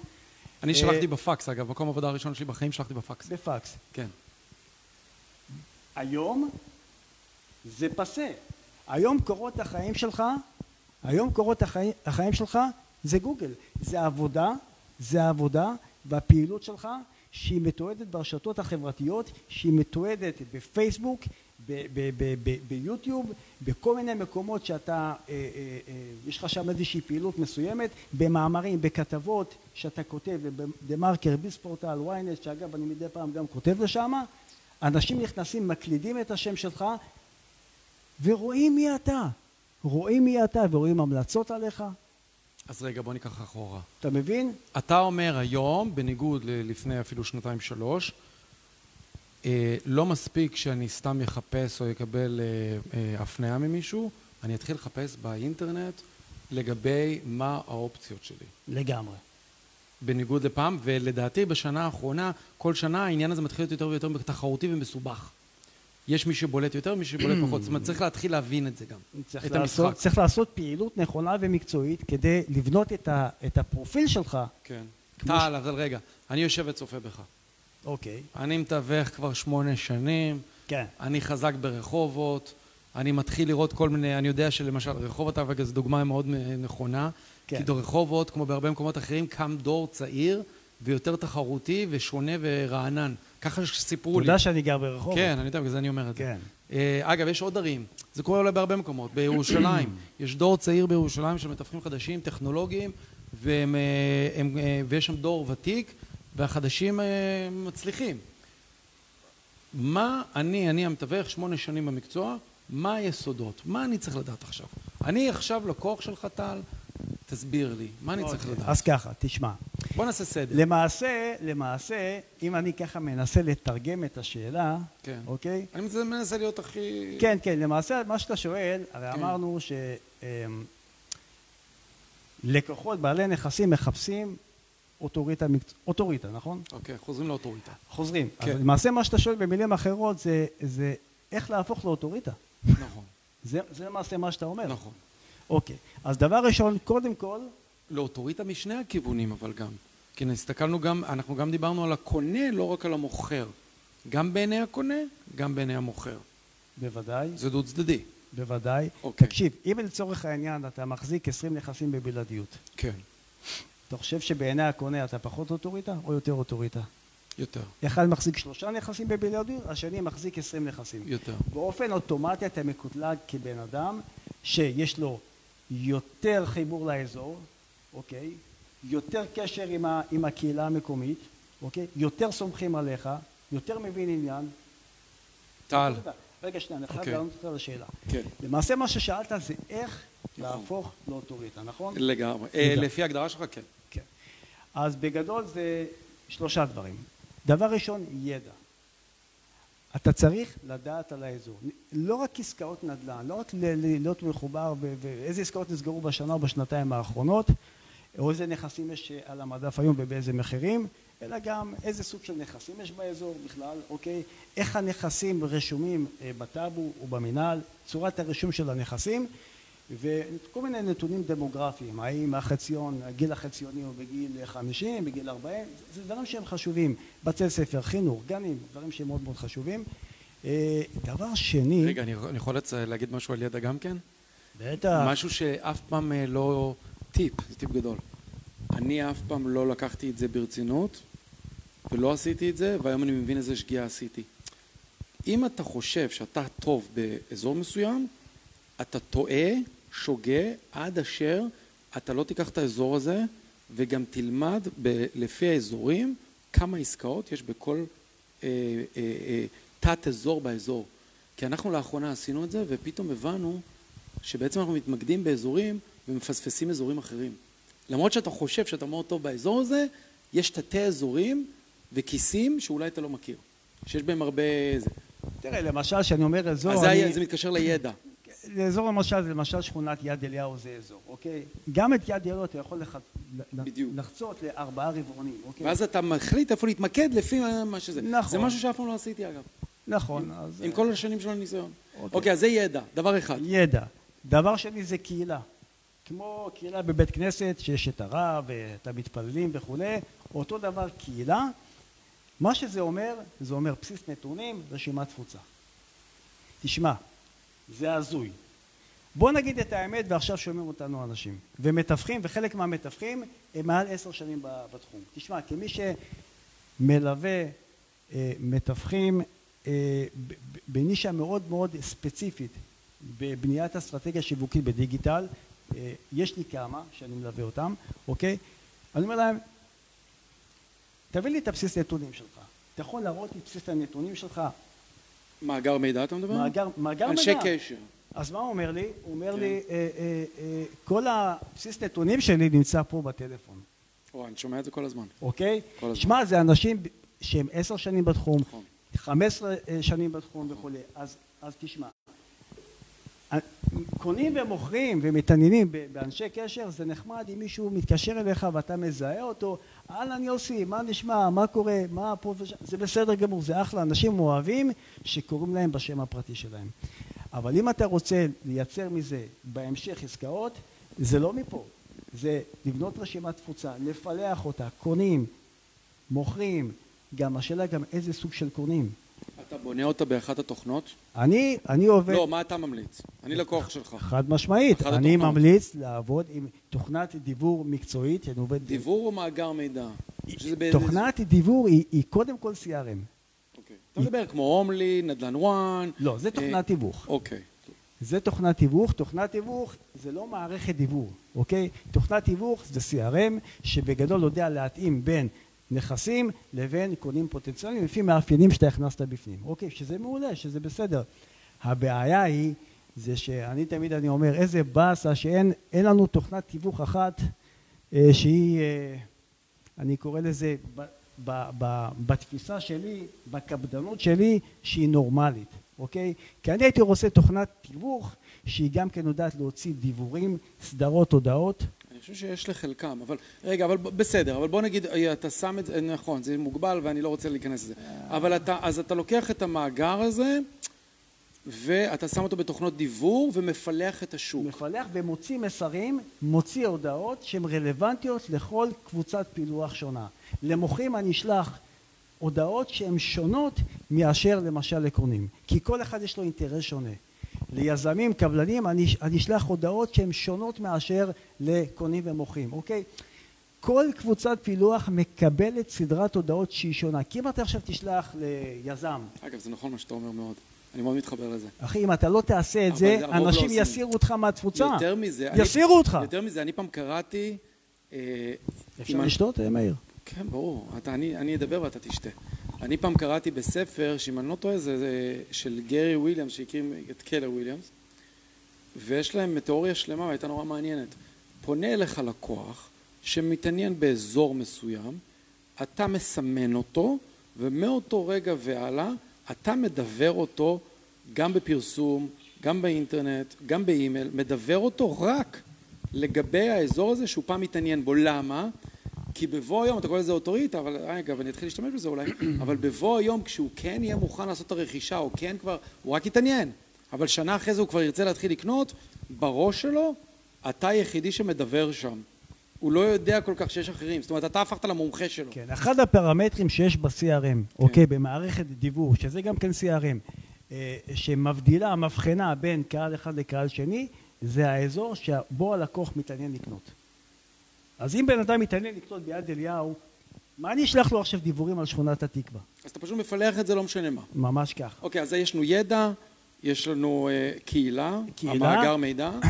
אני אה, שלחתי בפקס, אגב, מקום עבודה הראשון שלי בחיים שלחתי בפקס. בפקס. כן. היום זה פסה. היום קורות החיים שלך, היום קורות החיים, החיים שלך זה גוגל. זה עבודה, זה העבודה והפעילות שלך שהיא מתועדת ברשתות החברתיות, שהיא מתועדת בפייסבוק, ביוטיוב, בכל מיני מקומות שאתה, אה, אה, אה, יש לך שם איזושהי פעילות מסוימת, במאמרים, בכתבות שאתה כותב, בדה מרקר, ביספורטל, ynet, שאגב אני מדי פעם גם כותב לשם, אנשים נכנסים, מקלידים את השם שלך, ורואים מי אתה. רואים מי אתה ורואים המלצות עליך. אז רגע, בוא ניקח אחורה. אתה מבין? אתה אומר היום, בניגוד ללפני אפילו שנתיים שלוש, אה, לא מספיק שאני סתם אחפש או אקבל אה, אה, הפניה ממישהו, אני אתחיל לחפש באינטרנט לגבי מה האופציות שלי. לגמרי. בניגוד לפעם, ולדעתי בשנה האחרונה, כל שנה העניין הזה מתחיל להיות יותר ויותר תחרותי ומסובך. יש מי שבולט יותר, מי שבולט פחות, זאת אומרת צריך להתחיל להבין את זה גם, צריך את לעשות, המשחק. צריך לעשות פעילות נכונה ומקצועית כדי לבנות את, ה, את הפרופיל שלך. כן. טל, אבל רגע, אני יושב וצופה בך. אוקיי. אני מתווך כבר שמונה שנים, כן. אני חזק ברחובות, אני מתחיל לראות כל מיני, אני יודע שלמשל רחובות אברגה זו דוגמה מאוד נכונה, כן. כי ברחובות, כמו בהרבה מקומות אחרים, קם דור צעיר ויותר תחרותי ושונה ורענן. ככה סיפרו אתה לי. יודע שאני גר ברחובות. כן, אני יודע, בגלל זה אני אומר את זה. כן. אה, אגב, יש עוד ערים, זה קורה אולי בהרבה מקומות, בירושלים, יש דור צעיר בירושלים של מתווכים חדשים, טכנולוגיים, והם, אה, הם, אה, ויש שם דור ותיק, והחדשים מצליחים. מה אני, אני המתווך, שמונה שנים במקצוע, מה היסודות? מה אני צריך לדעת עכשיו? אני עכשיו לקוח שלך, טל, תסביר לי, מה אני צריך אוקיי, לדעת? אז ככה, תשמע. בוא נעשה סדר. למעשה, למעשה, אם אני ככה מנסה לתרגם את השאלה, כן. אוקיי? אני מנסה- להיות הכי... כן, כן, למעשה מה שאתה שואל, הרי כן. אמרנו שלקוחות, בעלי נכסים מחפשים אוטוריטה, אוטוריטה, נכון? אוקיי, חוזרים לאוטוריטה. חוזרים. כן. אז למעשה מה שאתה שואל במילים אחרות זה, זה איך להפוך לאוטוריטה. נכון, זה, זה למעשה מה שאתה אומר. נכון. אוקיי. אז דבר ראשון, קודם כל, לאוטוריטה משני הכיוונים אבל גם. כי הסתכלנו גם, אנחנו גם דיברנו על הקונה, לא רק על המוכר. גם בעיני הקונה, גם בעיני המוכר. בוודאי, זה דו צדדי. בוודאי. אוקיי. תקשיב, אם לצורך העניין אתה מחזיק 20 נכסים בבלעדיות, כן, אתה חושב שבעיני הקונה אתה פחות אוטוריטה או יותר אוטוריטה? יותר, אחד מחזיק שלושה נכסים בבלעדיות, השני מחזיק 20 נכסים. יותר. באופן אוטומטי אתה מקוטלג כבן אדם שיש לו יותר חיבור לאזור, אוקיי? יותר קשר עם, ה, עם הקהילה המקומית, אוקיי? יותר סומכים עליך, יותר מבין עניין. טל, רגע שנייה, אני חייב אוקיי. לענות אותך על השאלה. כן, למעשה מה ששאלת זה איך נכון. להפוך לאוטוריטה, נכון? אה, לגמרי. לפי ההגדרה שלך, כן. כן. אז בגדול זה שלושה דברים. דבר ראשון, ידע. אתה צריך לדעת על האזור. לא רק עסקאות נדל"ן, לא רק להיות מחובר ואיזה עסקאות נסגרו בשנה או בשנתיים האחרונות, או איזה נכסים יש על המדף היום ובאיזה מחירים, אלא גם איזה סוג של נכסים יש באזור בכלל, אוקיי? איך הנכסים רשומים אה, בטאבו ובמינהל, צורת הרישום של הנכסים, וכל מיני נתונים דמוגרפיים, האם החציון, הגיל החציוני הוא בגיל 50, בגיל 40, זה דברים שהם חשובים, בתי ספר, חינוך, גנים, דברים שהם מאוד מאוד חשובים. אה, דבר שני, רגע, אני יכול להגיד משהו על ידע גם כן? בטח, משהו שאף פעם אה, לא... טיפ, זה טיפ גדול. אני אף פעם לא לקחתי את זה ברצינות, ולא עשיתי את זה, והיום אני מבין איזה שגיאה עשיתי. אם אתה חושב שאתה טוב באזור מסוים, אתה טועה, שוגה, עד אשר אתה לא תיקח את האזור הזה, וגם תלמד ב- לפי האזורים כמה עסקאות יש בכל אה, אה, אה, תת אזור באזור. כי אנחנו לאחרונה עשינו את זה, ופתאום הבנו שבעצם אנחנו מתמקדים באזורים ומפספסים אזורים אחרים. למרות שאתה חושב שאתה מאוד טוב באזור הזה, יש תתי אזורים וכיסים שאולי אתה לא מכיר, שיש בהם הרבה... זה. תראה, למשל, כשאני אומר אזור, אז אני- זה מתקשר לידע. לאזור למשל, זה למשל שכונת יד אליהו זה אזור, אוקיי? גם את יד אליהו אתה יכול לח... בדיוק. לחצות לארבעה רבעונים, אוקיי? ואז אתה מחליט איפה להתמקד לפי מה שזה. נכון. זה משהו שאף פעם לא עשיתי אגב, נכון, אז... עם כל השנים של הניסיון. אוקיי. אוקיי, אז זה ידע, דבר אחד. ידע. דבר שני זה קהילה. כמו קהילה בבית כנסת, שיש את הרב, ואת המתפללים וכולי, אותו דבר קהילה. מה שזה אומר, זה אומר בסיס נתונים, רשימת תפוצה. תשמע, זה הזוי. בוא נגיד את האמת, ועכשיו שומעים אותנו אנשים. ומתווכים, וחלק מהמתווכים הם מעל עשר שנים בתחום. תשמע, כמי שמלווה אה, מתווכים אה, בנישה מאוד מאוד ספציפית בבניית אסטרטגיה שיווקית בדיגיטל, אה, יש לי כמה שאני מלווה אותם, אוקיי? אני אומר להם, תביא לי את הבסיס נתונים שלך. אתה יכול להראות לי את בסיס הנתונים שלך, מאגר מידע אתה מדבר? מאגר, מאגר אנשי מידע. קשר. אז מה הוא אומר לי? הוא אומר כן. לי, אה, אה, אה, כל הבסיס נתונים שלי נמצא פה בטלפון. או, אני שומע את זה כל הזמן. אוקיי? כל הזמן. שמע, זה אנשים שהם עשר שנים בתחום, נכון. חמש עשרה שנים בתחום וכולי. אז, אז תשמע, קונים ומוכרים ומתעניינים באנשי קשר זה נחמד אם מישהו מתקשר אליך ואתה מזהה אותו אהלן יוסי מה נשמע מה קורה מה פה ושם זה בסדר גמור זה אחלה אנשים אוהבים שקוראים להם בשם הפרטי שלהם אבל אם אתה רוצה לייצר מזה בהמשך עסקאות זה לא מפה זה לבנות רשימת תפוצה לפלח אותה קונים מוכרים גם השאלה גם איזה סוג של קונים אתה בונה אותה באחת התוכנות? אני, אני עובד... לא, מה אתה ממליץ? אני לקוח שלך. חד משמעית. אני התוכנות. ממליץ לעבוד עם תוכנת דיבור מקצועית. אני עובד... דיבור או מאגר מידע? תוכנת דיבור היא, היא קודם כל CRM. אתה מדבר כמו הומלי, נדל"ן וואן. לא, זה תוכנת אה, תיווך. אוקיי. זה תוכנת תיווך, תוכנת תיווך זה לא מערכת דיבור, אוקיי? תוכנת תיווך זה CRM שבגדול יודע להתאים בין נכסים לבין קונים פוטנציאליים לפי מאפיינים שאתה הכנסת בפנים. אוקיי, שזה מעולה, שזה בסדר. הבעיה היא, זה שאני תמיד אני אומר, איזה באסה שאין לנו תוכנת תיווך אחת אה, שהיא, אה, אני קורא לזה בתפיסה שלי, בקפדנות שלי, שהיא נורמלית, אוקיי? כי אני הייתי רוצה תוכנת תיווך שהיא גם כן יודעת להוציא דיבורים, סדרות, הודעות. אני חושב שיש לחלקם, אבל רגע, אבל בסדר, אבל בוא נגיד, אה, אתה שם את זה, נכון, זה מוגבל ואני לא רוצה להיכנס לזה, אבל אתה, אז אתה לוקח את המאגר הזה ואתה שם אותו בתוכנות דיבור ומפלח את השוק. מפלח ומוציא מסרים, מוציא הודעות שהן רלוונטיות לכל קבוצת פילוח שונה. למוכרים אני אשלח הודעות שהן שונות מאשר למשל לקונים, כי כל אחד יש לו אינטרס שונה. ליזמים, קבלנים, אני, אני אשלח הודעות שהן שונות מאשר לקונים ומוכרים, אוקיי? כל קבוצת פילוח מקבלת סדרת הודעות שהיא שונה. כי אם אתה עכשיו תשלח ליזם... אגב, זה נכון מה שאתה אומר מאוד. אני מאוד מתחבר לזה. אחי, אם אתה לא תעשה את זה, אנשים לא יסירו אותך מהתפוצה. יותר מזה... יסירו אני, אותך. יותר מזה, אני פעם קראתי... אה, אפשר לשתות, אה, מאיר? כן, ברור. אתה, אני, אני אדבר ואתה תשתה. אני פעם קראתי בספר, שאם אני לא טועה זה, זה של גרי קלר, שהקים את קלר וויליאמס, ויש להם תיאוריה שלמה והייתה נורא מעניינת. פונה אליך לקוח שמתעניין באזור מסוים, אתה מסמן אותו, ומאותו רגע והלאה אתה מדוור אותו גם בפרסום, גם באינטרנט, גם באימייל, מדוור אותו רק לגבי האזור הזה שהוא פעם מתעניין בו. למה? כי בבוא היום, אתה קורא לזה אוטוריטה, אבל רגע, ואני אתחיל להשתמש בזה אולי, אבל בבוא היום כשהוא כן יהיה מוכן לעשות את הרכישה, או כן כבר, הוא רק יתעניין, אבל שנה אחרי זה הוא כבר ירצה להתחיל לקנות, בראש שלו, אתה היחידי שמדבר שם. הוא לא יודע כל כך שיש אחרים, זאת אומרת, אתה הפכת למומחה שלו. כן, אחד הפרמטרים שיש ב-CRM, כן. אוקיי, במערכת דיוור, שזה גם כן CRM, אה, שמבדילה, מבחנה בין קהל אחד לקהל שני, זה האזור שבו הלקוח מתעניין לקנות. אז אם בן אדם מתעניין לקנות ביד אליהו, מה אני אשלח לו עכשיו דיבורים על שכונת התקווה? אז אתה פשוט מפלח את זה לא משנה מה. ממש כך. אוקיי, אז יש לנו ידע, יש לנו uh, קהילה, קהילה, המאגר מידע.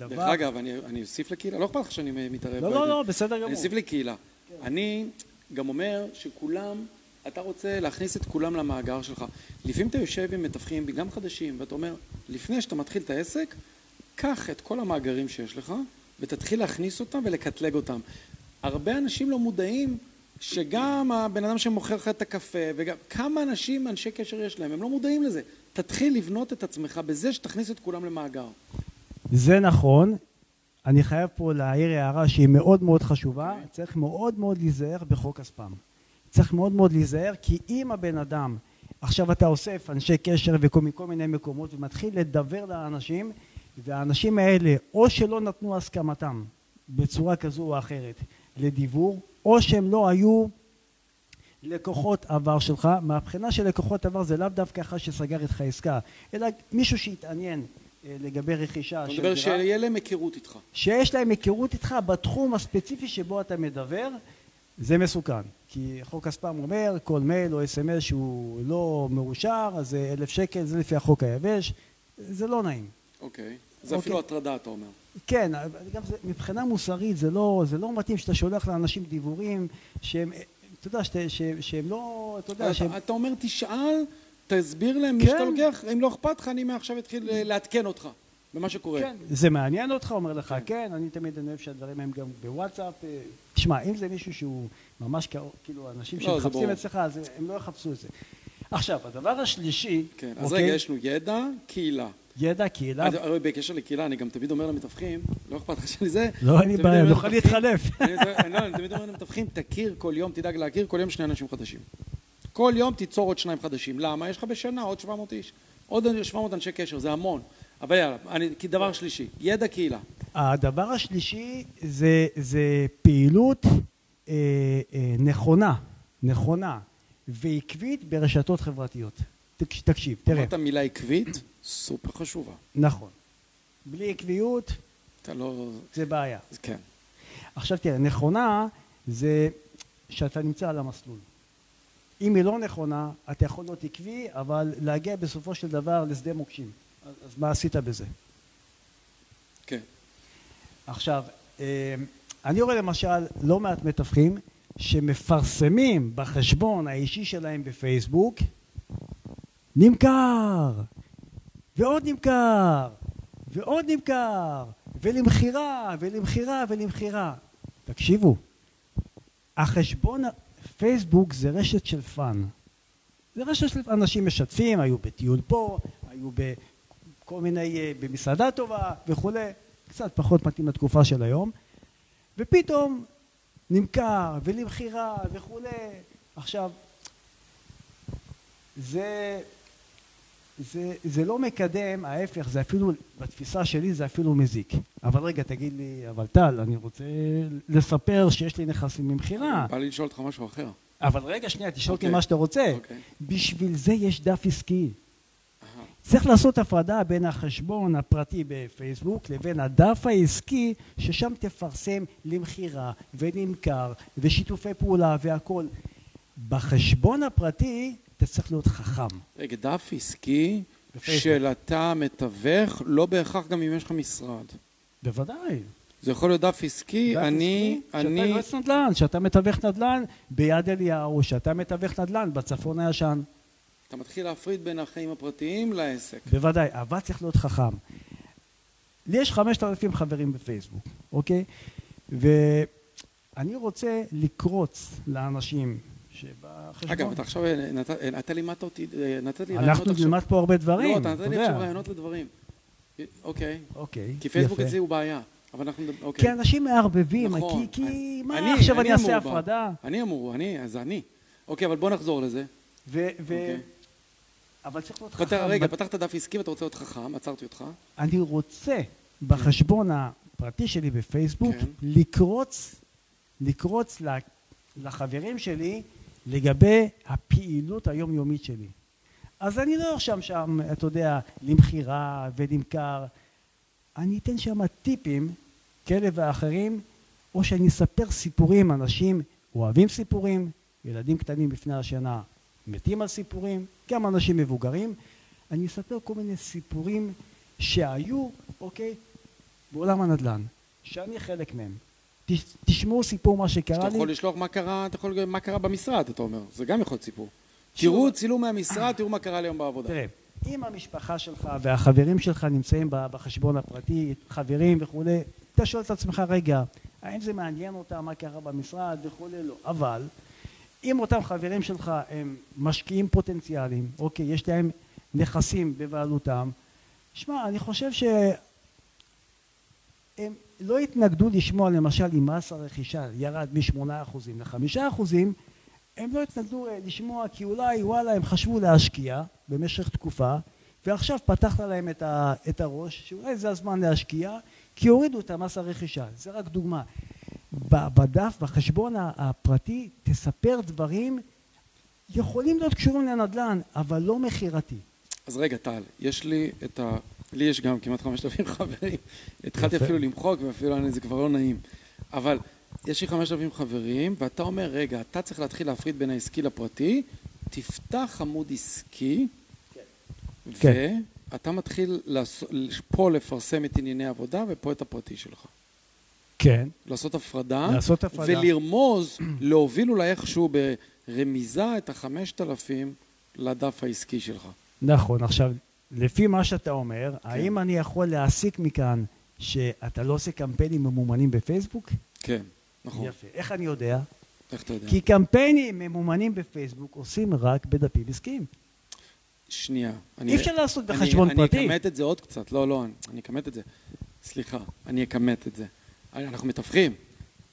והדבר... דרך אגב, אני, אני אוסיף לקהילה, לא אכפת לך שאני מתערב. לא, לא, לא, בסדר גמור. אני אוסיף לקהילה. אני גם אומר שכולם, אתה רוצה להכניס את כולם למאגר שלך. לפעמים אתה יושב עם מתווכים, גם חדשים, ואתה אומר, לפני שאתה מתחיל את העסק, קח את כל המאגרים שיש לך, ותתחיל להכניס אותם ולקטלג אותם. הרבה אנשים לא מודעים שגם הבן אדם שמוכר לך את הקפה וגם כמה אנשים אנשי קשר יש להם הם לא מודעים לזה תתחיל לבנות את עצמך בזה שתכניס את כולם למאגר זה נכון. אני חייב פה להעיר הערה שהיא מאוד מאוד חשובה. צריך מאוד מאוד להיזהר בחוק הספאם. צריך מאוד מאוד להיזהר כי אם הבן אדם עכשיו אתה אוסף אנשי קשר ומכל מיני מקומות ומתחיל לדבר לאנשים והאנשים האלה או שלא נתנו הסכמתם בצורה כזו או אחרת לדיבור או שהם לא היו לקוחות עבר שלך מהבחינה של לקוחות עבר זה לאו דווקא אחר שסגר איתך עסקה אלא מישהו שהתעניין לגבי רכישה של דירה. אתה מדבר שיהיה להם היכרות איתך. שיש להם היכרות איתך בתחום הספציפי שבו אתה מדבר זה מסוכן כי חוק הספאם אומר כל מייל או אס.אם.אס שהוא לא מאושר אז זה אלף שקל זה לפי החוק היבש זה לא נעים אוקיי. זה אפילו אוקיי. הטרדה, אתה אומר. כן, גם זה, מבחינה מוסרית זה לא, זה לא מתאים שאתה שולח לאנשים דיבורים שהם, אתה יודע, שהם לא, אתה יודע, שהם... אתה אומר, תשאל תסביר להם, מי כן. שאתה לוקח, אם לא אכפת לך, אני מעכשיו אתחיל אה, לעדכן אותך במה שקורה. כן, זה מעניין אותך, אומר לך כן, אני תמיד אוהב שהדברים הם גם בוואטסאפ. אה, תשמע, אם זה מישהו שהוא ממש כאילו, אנשים לא, שמחפשים. אצלך, אז הם לא יחפשו את זה. עכשיו, הדבר השלישי, כן, אז אוקיי? רגע, יש לנו ידע, קהילה. ידע, קהילה, הרי בקשר לקהילה, אני גם תמיד אומר למתווכים, לא אכפת לך שאני זה. לא, אין לי בעיה, נוכל למתווכים- להתחלף. לא, אני תמיד אומר למתווכים, תכיר כל יום, תדאג להכיר כל יום שני אנשים חדשים. כל יום תיצור עוד שניים חדשים. למה? יש לך בשנה עוד 700 איש. עוד 700 אנשי קשר, זה המון. אבל יאללה, אני, כי דבר שלישי, ידע קהילה. הדבר השלישי זה, זה פעילות אה, אה, נכונה, נכונה ועקבית ברשתות חברתיות. תקש- תקשיב, תראה, אמרת מילה עקבית, סופר חשובה. נכון. בלי עקביות אתה לא... זה בעיה. כן. עכשיו תראה, נכונה זה שאתה נמצא על המסלול. אם היא לא נכונה, אתה יכול להיות עקבי, אבל להגיע בסופו של דבר לשדה מוקשים. אז, אז מה עשית בזה? כן. עכשיו, אה, אני רואה למשל לא מעט מתווכים שמפרסמים בחשבון האישי שלהם בפייסבוק נמכר ועוד נמכר ועוד נמכר ולמכירה ולמכירה ולמכירה תקשיבו החשבון פייסבוק זה רשת של fun. זה רשת של אנשים משתפים היו בטיול פה היו בכל מיני אה, במסעדה טובה וכולי קצת פחות מתאים לתקופה של היום. ופתאום נמכר ולמכירה וכולי עכשיו זה זה, זה לא מקדם, ההפך, זה אפילו, בתפיסה שלי זה אפילו מזיק. אבל רגע, תגיד לי, אבל טל, אני רוצה לספר שיש לי נכסים ממכירה. בא לי לשאול אותך משהו אחר. אבל רגע, שנייה, תשאל אותי אוקיי. מה שאתה רוצה. אוקיי. בשביל זה יש דף עסקי. צריך לעשות הפרדה בין החשבון הפרטי בפייסבוק לבין הדף העסקי ששם תפרסם למכירה ונמכר ושיתופי פעולה והכל. בחשבון הפרטי אתה צריך להיות חכם. רגע, דף עסקי. של אתה מתווך, לא בהכרח גם אם יש לך משרד. בוודאי. זה יכול להיות דף עסקי, אני, שאתה אני, יועץ נדל"ן, שאתה מתווך נדל"ן ביד אליהו, שאתה מתווך נדל"ן בצפון הישן. אתה מתחיל להפריד בין החיים הפרטיים לעסק. בוודאי, אבל צריך להיות חכם. לי יש 5,000 חברים בפייסבוק, אוקיי? ואני רוצה לקרוץ לאנשים שבחשבון... אגב, אתה עכשיו, אה, אה, אתה לימדת אותי, אה, נתת לי אנחנו נלמד פה הרבה דברים, לא, אתה נתת אתה לי יודע. עכשיו רעיונות לדברים. אוקיי. אוקיי, כי פייסבוק יפה. אצלי הוא בעיה. אבל אנחנו... מדבר- אוקיי. כי אנשים מערבבים, נכון. כי, כי מה אני- עכשיו אני אעשה. הפרדה? אני אמור, אני, אז אני. אוקיי, אבל בוא נחזור לזה. ו... ו... אוקיי. אבל צריך להיות חכם. רגע, פתחת דף עסקי ואתה רוצה להיות חכם, עצרתי אותך. אני רוצה בחשבון הפרטי שלי בפייסבוק כן. לקרוץ, לקרוץ ל- לחברים שלי לגבי הפעילות היומיומית שלי. אז אני לא ארשם שם, אתה יודע, למכירה ונמכר. אני אתן שם טיפים כאלה ואחרים, או שאני אספר סיפורים, אנשים אוהבים סיפורים, ילדים קטנים לפני השינה מתים על סיפורים, גם אנשים מבוגרים. אני אספר כל מיני סיפורים שהיו, אוקיי, בעולם הנדל"ן, שאני חלק מהם. תש- תשמעו סיפור מה שקרה אתה לי. יכול לשלוח מה קרה, אתה יכול מה קרה במשרד, אתה אומר. זה גם יכול להיות סיפור. תראו צילום מהמשרד, תראו מה קרה לי היום בעבודה. תראה, אם המשפחה שלך והחברים שלך נמצאים בחשבון הפרטי, חברים וכולי, אתה שואל את עצמך, רגע, האם זה מעניין אותם מה קרה במשרד וכולי? לא. אבל אם אותם חברים שלך הם משקיעים פוטנציאליים, אוקיי, יש להם נכסים בבעלותם, שמע, אני חושב שהם לא יתנגדו לשמוע למשל אם מס הרכישה ירד מ-8% ל-5%, הם לא התנגדו אה, לשמוע כי אולי וואלה הם חשבו להשקיע במשך תקופה ועכשיו פתחת להם את, את הראש שאולי זה הזמן להשקיע כי הורידו את המס הרכישה. זה רק דוגמה. בדף בחשבון הפרטי תספר דברים יכולים להיות קשורים לנדל"ן אבל לא מכירתי. אז רגע, טל, יש לי את ה... לי יש גם כמעט 5,000 חברים. התחלתי. אפילו למחוק, ואפילו זה כבר לא נעים. אבל יש לי 5,000 חברים, ואתה אומר, רגע, אתה צריך להתחיל להפריד בין העסקי לפרטי, תפתח עמוד עסקי, כן. ואתה מתחיל לעשות- פה לפרסם את ענייני העבודה, ופה את הפרטי שלך. כן לעשות הפרדה, לעשות הפרדה. ולרמוז, להוביל אולי איכשהו ברמיזה את החמשת אלפים לדף העסקי שלך. נכון. עכשיו, לפי מה שאתה אומר, כן. האם אני יכול להסיק מכאן שאתה לא עושה קמפיינים ממומנים בפייסבוק? כן, נכון. יפה. איך אני יודע? איך אתה יודע? כי קמפיינים ממומנים בפייסבוק עושים רק בדפים עסקיים. שנייה. אני- אי אפשר לעשות אני- בחשבון פרטי. אני אכמת את זה עוד קצת. לא, לא, אני- אני אכמת את זה. סליחה, אני אכמת את זה. אנחנו מתווכים.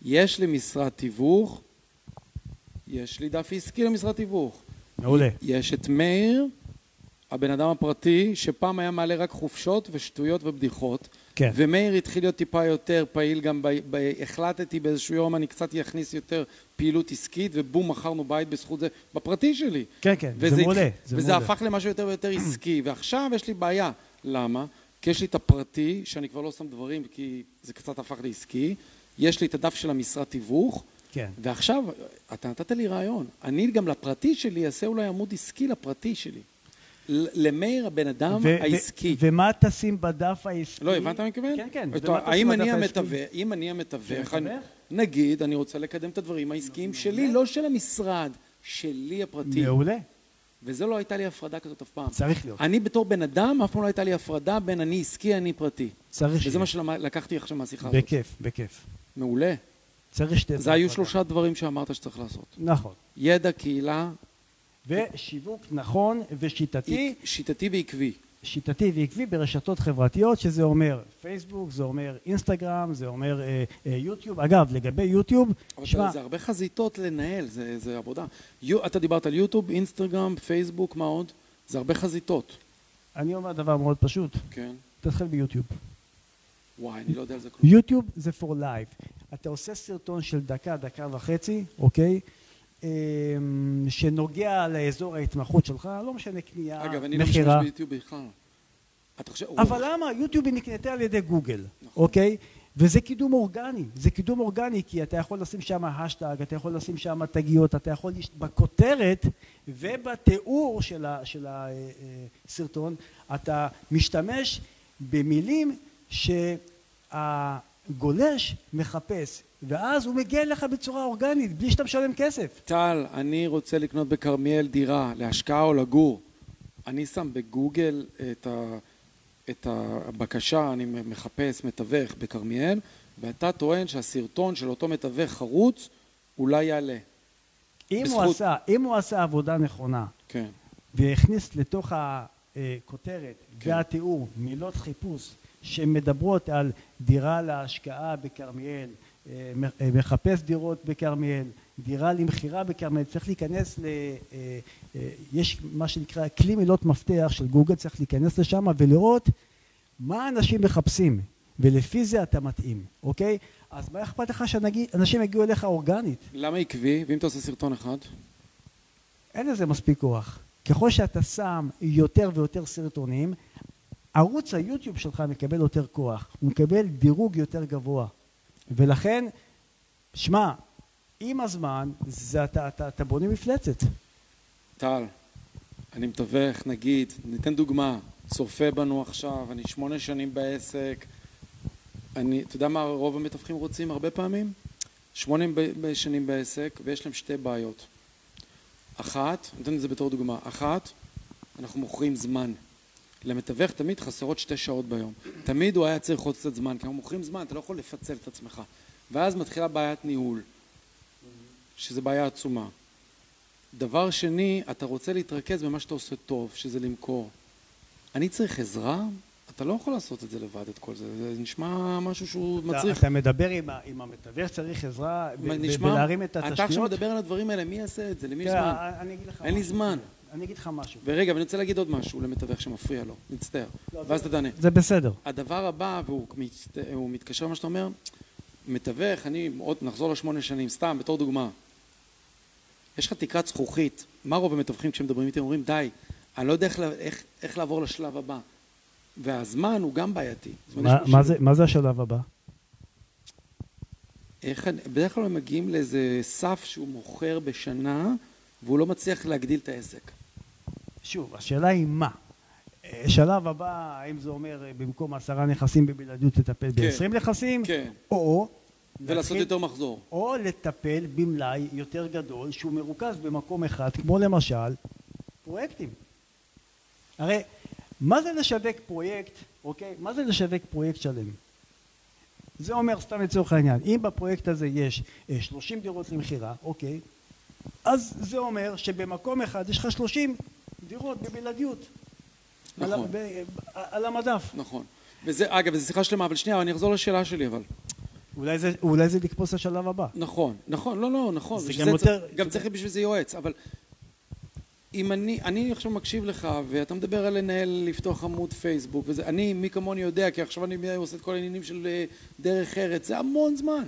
יש לי משרת תיווך, יש לי דף עסקי למשרת תיווך. מעולה. יש את מאיר, הבן אדם הפרטי, שפעם היה מעלה רק חופשות ושטויות ובדיחות. כן. ומאיר התחיל להיות טיפה יותר פעיל גם ב... ב... החלטתי באיזשהו יום אני קצת אכניס יותר פעילות עסקית ובום מכרנו בית בזכות זה בפרטי שלי. כן, כן, זה וזה, מעולה. התח- זה וזה מעולה. הפך למשהו יותר ויותר עסקי ועכשיו יש לי בעיה. למה? כי יש לי את הפרטי שאני כבר לא שם דברים כי זה קצת הפך לעסקי. יש לי את הדף של המשרת תיווך כן. ועכשיו אתה נתת לי רעיון. אני גם לפרטי שלי אעשה אולי עמוד עסקי לפרטי שלי. למאיר הבן אדם ו- ו- העסקי. ומה תשים בדף העסקי? לא, הבנת מה אני מתכוון? כן, כן. האם אני? המתווך, אם אני המתווך? נגיד, אני רוצה לקדם את הדברים העסקיים שלי, לא של המשרד, שלי הפרטי. מעולה. וזה לא הייתה לי הפרדה כזאת אף פעם. צריך להיות. אני בתור בן אדם, אף פעם לא הייתה לי הפרדה בין אני עסקי, אני פרטי. צריך וזה. מה שלקחתי עכשיו מהשיחה הזאת. בכיף, בכיף. מעולה. צריך שתי... זה היו שלושה דברים שאמרת שצריך לעשות. נכון. ידע, קהילה, ושיווק נכון ושיטתי, שיטתי ועקבי. שיטתי ועקבי ברשתות חברתיות, שזה אומר פייסבוק, זה אומר אינסטגרם, זה אומר אה, אה, יוטיוב. אגב, לגבי יוטיוב, אבל שמע, זה- הרבה חזיתות לנהל, זה זה עבודה. יו- אתה דיברת על יוטיוב, אינסטגרם, פייסבוק, מה עוד? זה הרבה חזיתות. אני אומר דבר מאוד פשוט, כן. תתחיל ביוטיוב. וואי, אני לא יודע על זה כלום. יוטיוב זה for life. אתה עושה סרטון של דקה, דקה וחצי, אוקיי? אמ, שנוגע לאזור ההתמחות שלך, לא משנה קנייה, אגב, אני לא משתמש מכירה. ביוטיוב בכלל. חושב... אבל למה? יוטיוב היא נקנתה על ידי גוגל, נכון. אוקיי? וזה קידום אורגני, זה קידום אורגני כי אתה יכול לשים שם השטג, אתה יכול לשים שם תגיות, אתה יכול, לש- בכותרת ובתיאור של ה- של הסרטון, אתה משתמש במילים שהגולש מחפש, ואז הוא מגיע אליך בצורה אורגנית, בלי שאתה משלם כסף. טל, אני רוצה לקנות בכרמיאל דירה, להשקעה או לגור. אני שם בגוגל את, ה, את הבקשה, אני מחפש מתווך בכרמיאל, ואתה טוען שהסרטון של אותו מתווך חרוץ אולי יעלה. אם הוא, בזכות- עשה, אם הוא עשה עבודה נכונה כן. והכניס לתוך הכותרת כן. והתיאור מילות חיפוש שמדברות על דירה להשקעה בכרמיאל, מחפש דירות בכרמיאל, דירה למכירה בכרמיאל, צריך להיכנס ל... אה, אה, יש מה שנקרא כלי מילות מפתח של גוגל, צריך להיכנס לשם ולראות מה אנשים מחפשים, ולפי זה אתה מתאים, אוקיי? אז מה אכפת לך שאנשים יגיעו אליך אורגנית? למה עקבי? ואם אתה עושה סרטון אחד? אין לזה מספיק כוח. ככל שאתה שם יותר ויותר סרטונים, ערוץ היוטיוב שלך מקבל יותר כוח, הוא מקבל דירוג יותר גבוה. ולכן, שמע, עם הזמן, זה אתה, אתה, אתה בונה מפלצת. טל, אני מתווך, נגיד, ניתן דוגמה, צופה בנו עכשיו, אני שמונה שנים בעסק, אני, אתה יודע מה רוב המתווכים רוצים הרבה פעמים? שמונה שנים בעסק ויש להם שתי בעיות. אחת, אני אתן את זה בתור דוגמה, אחת, אנחנו מוכרים זמן. למתווך תמיד חסרות שתי שעות ביום. תמיד הוא היה צריך עוד קצת זמן, כי אנחנו מוכרים זמן, אתה לא יכול לפצל את עצמך. ואז מתחילה בעיית ניהול, שזו בעיה עצומה. דבר שני, אתה רוצה להתרכז במה שאתה עושה טוב, שזה למכור. אני צריך עזרה? אתה לא יכול לעשות את זה לבד, את כל זה. זה נשמע משהו שהוא אתה, מצריך... אתה מדבר עם, ה- עם המתווך, צריך עזרה נשמע- בלהרים את אתה עכשיו התשתיות? מדבר על הדברים האלה, מי יעשה את זה? למי יש זמן? אין לי. זמן. אני אגיד לך משהו. ורגע, ואני רוצה להגיד עוד משהו למתווך שמפריע לו, מצטער. לא, ואז זה- תענה. זה בסדר. הדבר הבא, והוא מצט... מתקשר למה שאתה אומר, מתווך, אני עוד נחזור לשמונה שנים, סתם, בתור דוגמה. יש לך תקרת זכוכית, מה רוב המתווכים כשמדברים איתי אומרים, די, אני לא יודע איך, איך, איך לעבור לשלב הבא. והזמן הוא גם בעייתי. מה, מה. זה, מה זה השלב הבא? איך, אני- בדרך כלל הם מגיעים לאיזה סף שהוא מוכר בשנה, והוא לא מצליח להגדיל את העסק. שוב, השאלה היא מה. אה, שלב הבא, האם זה אומר אה, במקום עשרה נכסים בבלעדיות תטפל כן. ב-20 נכסים, כן. או ולעשות יותר מחזור. או לטפל במלאי יותר גדול שהוא מרוכז במקום אחד, כמו למשל פרויקטים. הרי מה זה לשווק פרויקט, אוקיי? מה זה לשווק פרויקט שלם? זה אומר סתם לצורך העניין, אם בפרויקט הזה יש 30 דירות למכירה, אוקיי? אז זה אומר שבמקום אחד יש לך 30 דירות בבלעדיות. נכון. על, ב, על המדף. נכון. וזה, אגב, זו שיחה שלמה, אבל שנייה, אני אחזור לשאלה שלי, אבל. אולי זה, אולי זה לקפוץ לשלב הבא. נכון, נכון, לא, לא, נכון. זה גם יותר... צריך, גם צריך בשביל זה יועץ, אבל אם אני, אני עכשיו מקשיב לך, ואתה מדבר על לנהל, לפתוח עמוד פייסבוק, וזה, אני, מי כמוני יודע, כי עכשיו אני עושה את כל העניינים של אה, דרך ארץ, זה המון זמן.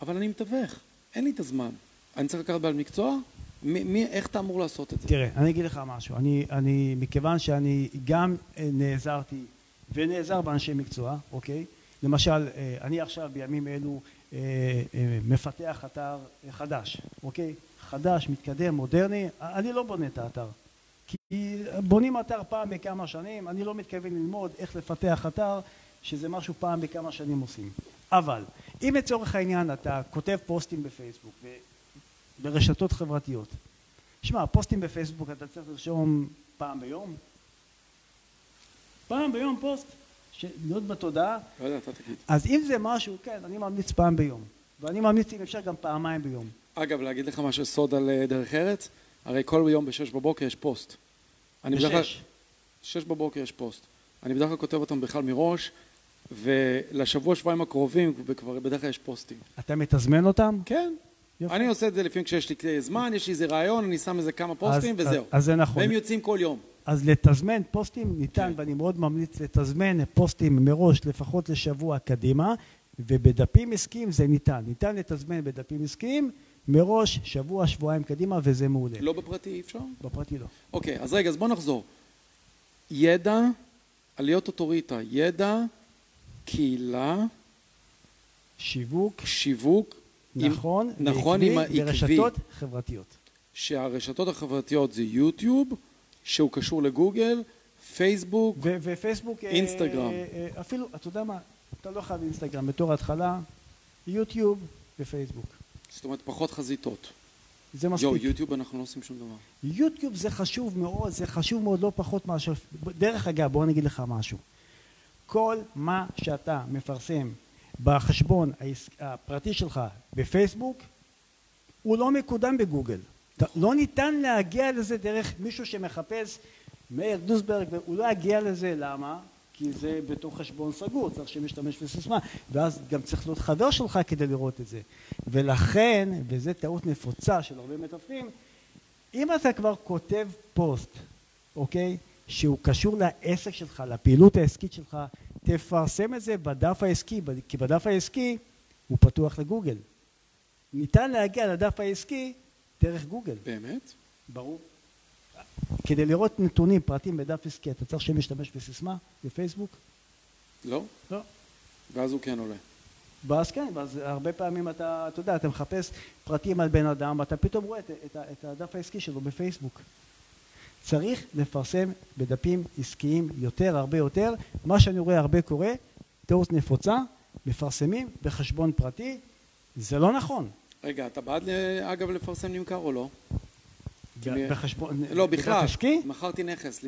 אבל אני מתווך, אין לי את הזמן. אני צריך לקחת בעל מקצוע? מי, מי, איך אתה אמור לעשות את זה? תראה, אני אגיד לך משהו. אני, אני, מכיוון שאני גם אה, נעזרתי ונעזר באנשי מקצוע, אוקיי? למשל, אה, אני עכשיו בימים אלו מפתח אתר חדש, אוקיי? חדש, מתקדם, מודרני, אני לא בונה את האתר. כי בונים אתר פעם בכמה שנים, אני לא מתכוון ללמוד איך לפתח אתר, שזה משהו פעם בכמה שנים עושים. אבל אם לצורך העניין אתה כותב פוסטים בפייסבוק ברשתות חברתיות, שמע, פוסטים בפייסבוק אתה צריך לרשום פעם ביום? פעם ביום פוסט? להיות בתודעה? לא יודע, אתה תגיד. אז אם זה משהו, כן, אני ממליץ פעם ביום. ואני ממליץ אם אפשר גם פעמיים ביום. אגב, להגיד לך משהו סוד על אה, דרך ארץ? הרי כל יום בשש בבוקר יש פוסט. בשש? שש בבוקר יש פוסט. אני בדרך כלל כותב אותם בכלל מראש, ולשבוע שבועיים הקרובים כבר בדרך כלל יש פוסטים. אתה מתזמן אותם? כן. יופי. אני עושה את זה לפעמים כשיש לי זמן, יש לי איזה רעיון, אני שם איזה כמה פוסטים אז, וזהו. אז זה נכון. והם יוצאים כל יום. אז לתזמן פוסטים ניתן, כן. ואני מאוד ממליץ לתזמן פוסטים מראש לפחות לשבוע קדימה, ובדפים עסקיים זה ניתן. ניתן לתזמן בדפים עסקיים מראש, שבוע, שבועיים קדימה, וזה מעולה. לא בפרטי אי אפשר? בפרטי לא. אוקיי, אז רגע, אז בוא נחזור. ידע, עליות אוטוריטה, ידע, קהילה, שיווק, שיווק, נכון, עם, נכון עם העקבי, ברשתות חברתיות. שהרשתות החברתיות זה יוטיוב, שהוא קשור לגוגל, פייסבוק, ו- ופייסבוק, אינסטגרם. אה, אה, אפילו, אתה יודע מה, אתה לא חייב אינסטגרם, בתור התחלה, יוטיוב ופייסבוק. זאת אומרת, פחות חזיתות. זה מספיק. יו, יוטיוב אנחנו לא עושים שום דבר. יוטיוב זה חשוב מאוד, זה חשוב מאוד לא פחות מאשר... דרך אגב, בוא אני אגיד לך משהו. כל מה שאתה מפרסם בחשבון הפרטי שלך בפייסבוק, הוא לא מקודם בגוגל. לא ניתן להגיע לזה דרך מישהו שמחפש מאיר דוסברג, והוא לא יגיע לזה, למה? כי זה בתוך חשבון סגור, צריך שמשתמש בסיסמה, ואז גם צריך להיות חבר שלך כדי לראות את זה. ולכן, וזו טעות נפוצה של הרבה מתווכים, אם אתה כבר כותב פוסט, אוקיי, שהוא קשור לעסק שלך, לפעילות העסקית שלך, תפרסם את זה בדף העסקי, כי בדף העסקי הוא פתוח לגוגל. ניתן להגיע לדף העסקי דרך גוגל. באמת? ברור. כדי לראות נתונים, פרטים בדף עסקי, אתה צריך שמשתמש בסיסמה, בפייסבוק? לא. לא. ואז הוא כן עולה. ואז כן, ואז הרבה פעמים אתה, אתה יודע, אתה מחפש פרטים על בן אדם, ואתה פתאום רואה את, את, את הדף העסקי שלו בפייסבוק. צריך לפרסם בדפים עסקיים יותר, הרבה יותר. מה שאני רואה הרבה קורה, טעות נפוצה, מפרסמים בחשבון פרטי, זה לא נכון. רגע, אתה בעד אגב לפרסם נמכר או לא? בחשבון... לא, בכלל. עסקי? מכרתי נכס,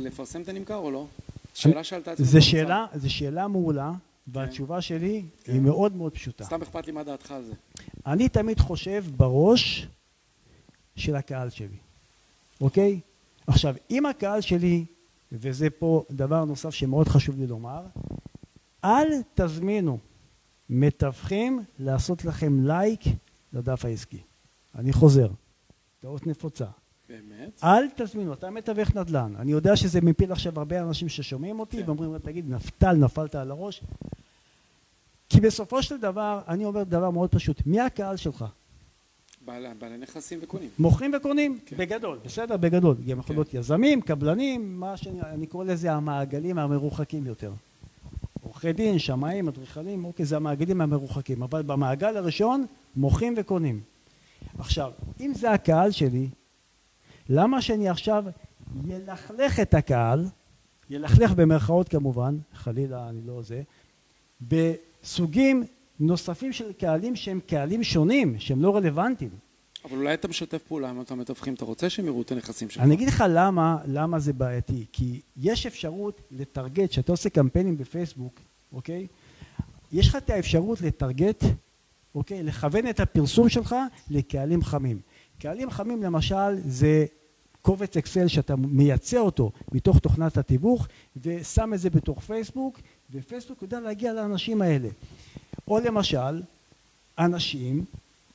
לפרסם את הנמכר או לא? שאלה שאלת את זה שאלה, זו שאלה מעולה, והתשובה שלי כן. היא מאוד מאוד פשוטה. סתם אכפת לי מה דעתך על זה. אני תמיד חושב בראש של הקהל שלי, אוקיי? עכשיו, אם הקהל שלי, וזה פה דבר נוסף שמאוד חשוב לי לומר, אל תזמינו מתווכים לעשות לכם לייק לדף העסקי. אני חוזר, טעות נפוצה. באמת? אל תזמינו, אתה מתווך נדל"ן. אני יודע שזה מפיל עכשיו הרבה אנשים ששומעים אותי כן. ואומרים, תגיד, נפתל, נפלת על הראש. כי בסופו של דבר, אני אומר דבר מאוד פשוט, מי הקהל שלך? בעלי, בעלי נכסים וקונים. מוכרים וקונים, כן. בגדול, בסדר? בגדול. גם יכול כן. להיות יזמים, קבלנים, מה שאני אני קורא לזה המעגלים המרוחקים יותר. עורכי דין, שמאים, אדריכלים, אוקיי, זה המעגלים המרוחקים. אבל במעגל הראשון, מוכרים וקונים. עכשיו, אם זה הקהל שלי, למה שאני עכשיו ילכלך את הקהל, ילכלך במרכאות כמובן, חלילה אני לא זה, בסוגים נוספים של קהלים שהם קהלים שונים, שהם לא רלוונטיים. אבל אולי אתה משתף פעולה עם אותם מתווכים, אתה רוצה שהם יראו את הנכסים שלך. אני אגיד לך למה, למה זה בעייתי, כי יש אפשרות לטרגט, כשאתה עושה קמפיינים בפייסבוק, אוקיי? יש לך את האפשרות לטרגט, אוקיי? לכוון את הפרסום שלך לקהלים חמים. קהלים חמים למשל זה קובץ אקסל שאתה מייצא אותו מתוך תוכנת התיווך ושם את זה בתוך פייסבוק ופייסבוק יודע להגיע לאנשים האלה. או למשל אנשים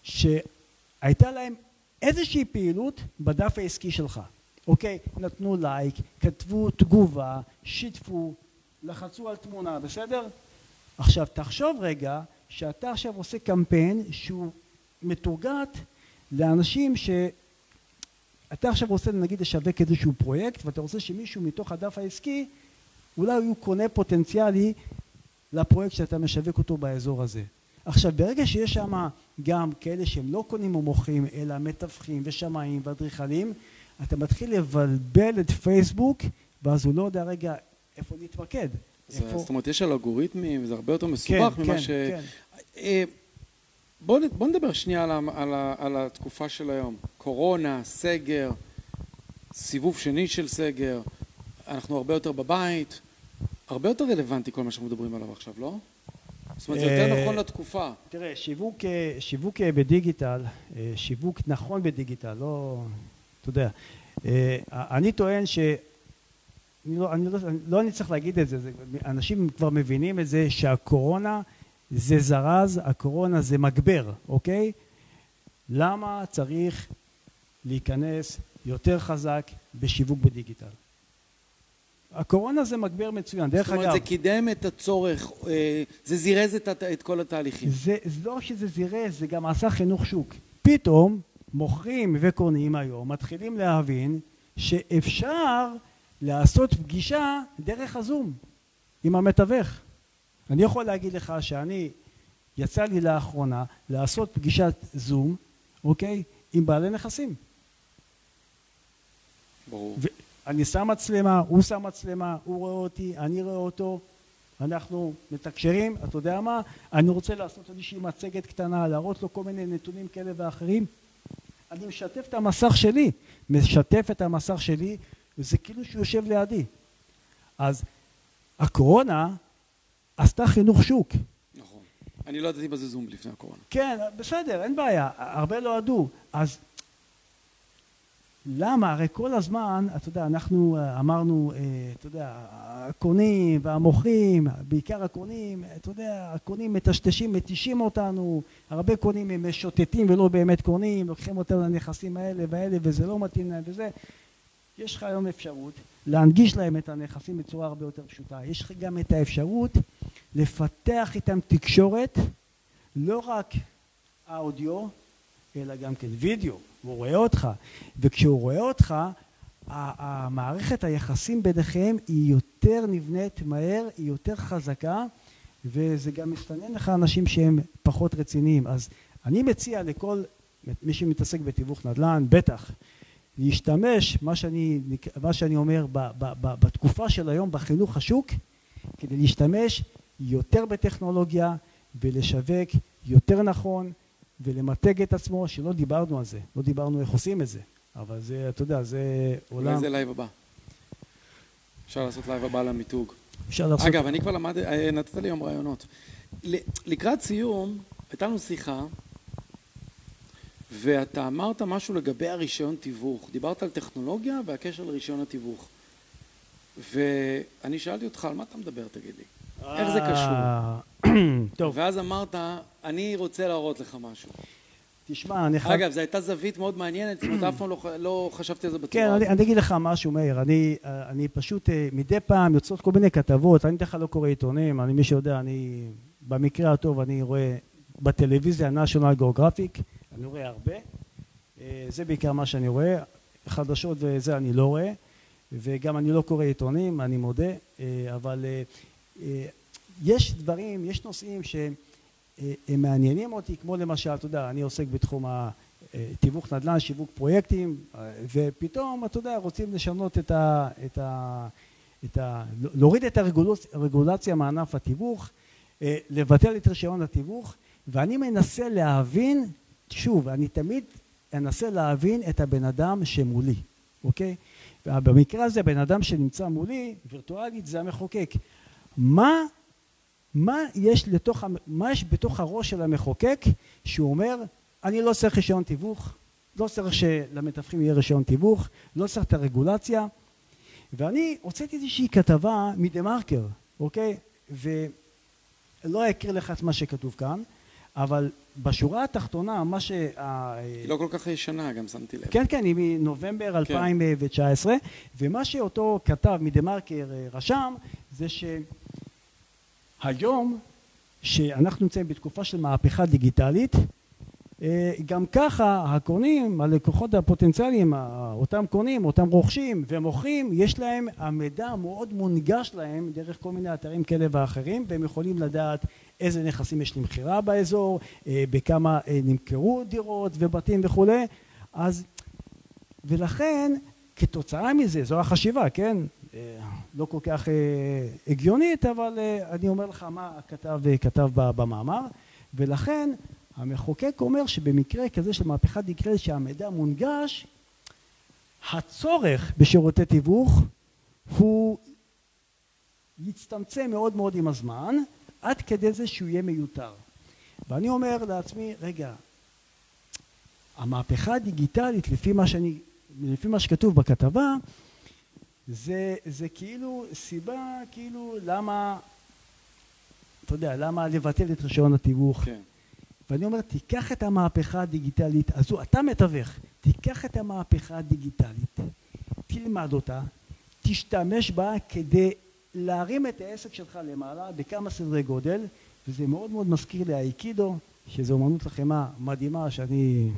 שהייתה להם איזושהי פעילות בדף העסקי שלך, אוקיי? נתנו לייק, כתבו תגובה, שיתפו, לחצו על תמונה, בסדר? עכשיו תחשוב רגע שאתה עכשיו עושה קמפיין שהוא מתורגת לאנשים ש... אתה עכשיו רוצה נגיד לשווק איזשהו פרויקט ואתה רוצה שמישהו מתוך הדף העסקי אולי הוא קונה פוטנציאלי לפרויקט שאתה משווק אותו באזור הזה. עכשיו ברגע שיש שם גם כאלה שהם לא קונים או מוכרים אלא מתווכים ושמאים ואדריכלים אתה מתחיל לבלבל את פייסבוק ואז הוא לא יודע רגע איפה להתמקד. איפה... זאת אומרת יש על אלגוריתמים זה הרבה יותר מסובך כן, ממה כן, ש... כן. אה, בוא, בוא נדבר שנייה על, על, על התקופה של היום. קורונה, סגר, סיבוב שני של סגר, אנחנו הרבה יותר בבית, הרבה יותר רלוונטי כל מה שאנחנו מדברים עליו עכשיו, לא? זאת אומרת, זה יותר אה, נכון לתקופה. תראה, שיווק, שיווק בדיגיטל, אה, שיווק נכון בדיגיטל, לא, אתה יודע, אה, אני טוען ש... אני לא, אני לא, לא אני צריך להגיד את זה, זה, אנשים כבר מבינים את זה שהקורונה זה זרז, הקורונה זה מגבר, אוקיי? למה צריך להיכנס יותר חזק בשיווק בדיגיטל? הקורונה זה מגבר מצוין, דרך אגב. זאת אומרת, זה קידם את הצורך, אה, זה זירז את, את כל התהליכים. זה לא שזה זירז, זה גם עשה חינוך שוק. פתאום מוכרים וקונים היום, מתחילים להבין שאפשר לעשות פגישה דרך הזום עם המתווך. אני יכול להגיד לך שאני, יצא לי לאחרונה לעשות פגישת זום, אוקיי? עם בעלי נכסים. ברור. אני שם מצלמה, הוא שם מצלמה, הוא רואה אותי, אני רואה אותו, אנחנו מתקשרים, אתה יודע מה, אני רוצה לעשות איזושהי מצגת קטנה, להראות לו כל מיני נתונים כאלה ואחרים, אני משתף את המסך שלי, משתף את המסך שלי, וזה כאילו שהוא יושב לידי. אז הקורונה עשתה חינוך שוק. נכון. אני לא ידעתי בזה זום לפני הקורונה. כן, בסדר, אין בעיה, הרבה לא ידעו. אז למה? הרי כל הזמן, אתה יודע, אנחנו אה, אמרנו, אה, אתה יודע, הקונים והמוכרים, בעיקר הקונים, אתה יודע, הקונים מטשטשים, מתישים אותנו, הרבה קונים הם משוטטים ולא באמת קונים, לוקחים אותם לנכסים האלה והאלה וזה לא מתאים להם וזה. יש לך היום אפשרות להנגיש להם את הנכסים בצורה הרבה יותר פשוטה. יש לך גם את האפשרות לפתח איתם תקשורת, לא רק האודיו, אלא גם כן וידאו. הוא רואה אותך, וכשהוא רואה אותך, המערכת היחסים ביניכם היא יותר נבנית מהר, היא יותר חזקה, וזה גם מסתנן לך אנשים שהם פחות רציניים. אז אני מציע לכל מי שמתעסק בתיווך נדל"ן, בטח, להשתמש, מה שאני, מה שאני אומר, ב, ב, ב, בתקופה של היום בחינוך השוק, כדי להשתמש יותר בטכנולוגיה ולשווק יותר נכון ולמתג את עצמו, שלא דיברנו על זה, לא דיברנו איך עושים את זה, אבל זה, אתה יודע, זה עולם... אולי זה לייב הבא. אפשר לעשות לייב הבא למיתוג. אפשר לעשות... אגב, אני כבר למדתי, אה, נתת לי היום רעיונות. לקראת סיום, הייתה לנו שיחה, ואתה אמרת משהו לגבי הרישיון תיווך. דיברת על טכנולוגיה והקשר לרישיון התיווך. ואני שאלתי אותך, על מה אתה מדבר, תגיד לי? איך זה קשור? טוב. ואז אמרת, אני רוצה להראות לך משהו. תשמע, אני חייב... אגב, זו הייתה זווית מאוד מעניינת, זאת אומרת, אף פעם לא, לא חשבתי על זה בצורה כן, אני, אגיד לך משהו, מאיר. אני, אני פשוט, אה, מדי פעם יוצאות כל מיני כתבות, אני בדרך כלל לא קורא עיתונים, אני, מי שיודע, אני, במקרה הטוב, אני רואה בטלוויזיה national geographic, אני רואה הרבה. אה, זה בעיקר מה שאני רואה. חדשות וזה אני לא רואה, וגם אני לא קורא עיתונים, אני מודה, אה, אבל יש דברים, יש נושאים שהם מעניינים אותי, כמו למשל, אתה יודע, אני עוסק בתחום התיווך נדל"ן, שיווק פרויקטים, ופתאום, אתה יודע, רוצים לשנות את ה... את ה, את ה להוריד את הרגולציה מענף התיווך, לבטל את רישיון התיווך, ואני מנסה להבין, שוב, אני תמיד אנסה להבין את הבן אדם שמולי, אוקיי? ובמקרה הזה בן אדם שנמצא מולי, וירטואלית, זה המחוקק. מה, מה, יש לתוך, מה יש בתוך הראש של המחוקק שהוא אומר, אני לא צריך רישיון תיווך, לא צריך שלמתווכים יהיה רישיון תיווך, לא צריך את הרגולציה, ואני הוצאתי איזושהי כתבה מדה מרקר, אוקיי? ולא אקריא לך את מה שכתוב כאן, אבל בשורה התחתונה מה ש... היא לא כל כך ישנה גם שמתי לב. כן כן היא מנובמבר 2019 כן. ומה שאותו כתב מדה מרקר אה, רשם זה שהיום שאנחנו נמצאים בתקופה של מהפכה דיגיטלית אה, גם ככה הקונים, הלקוחות הפוטנציאליים, אותם קונים, אותם רוכשים ומוכרים, יש להם, המידע מאוד מונגש להם דרך כל מיני אתרים כאלה ואחרים והם יכולים לדעת איזה נכסים יש למכירה באזור, אה, בכמה אה, נמכרו דירות ובתים וכולי, אז ולכן כתוצאה מזה, זו החשיבה, כן? לא כל כך הגיונית, אבל אני אומר לך מה הכתב כתב במאמר, ולכן המחוקק אומר שבמקרה כזה של מהפכה דיגיטלית שהמידע מונגש, הצורך בשירותי תיווך הוא יצטמצם מאוד מאוד עם הזמן, עד כדי זה שהוא יהיה מיותר. ואני אומר לעצמי, רגע, המהפכה הדיגיטלית, לפי מה שאני, לפי מה שכתוב בכתבה, זה, זה כאילו סיבה, כאילו, למה, אתה יודע, למה לבטל את רישיון התיווך. כן. ואני אומר, תיקח את המהפכה הדיגיטלית הזו, אתה מתווך, תיקח את המהפכה הדיגיטלית, תלמד אותה, תשתמש בה כדי להרים את העסק שלך למעלה בכמה סדרי גודל, וזה מאוד מאוד מזכיר לי האיקידו, שזו אומנות לחימה מדהימה שאני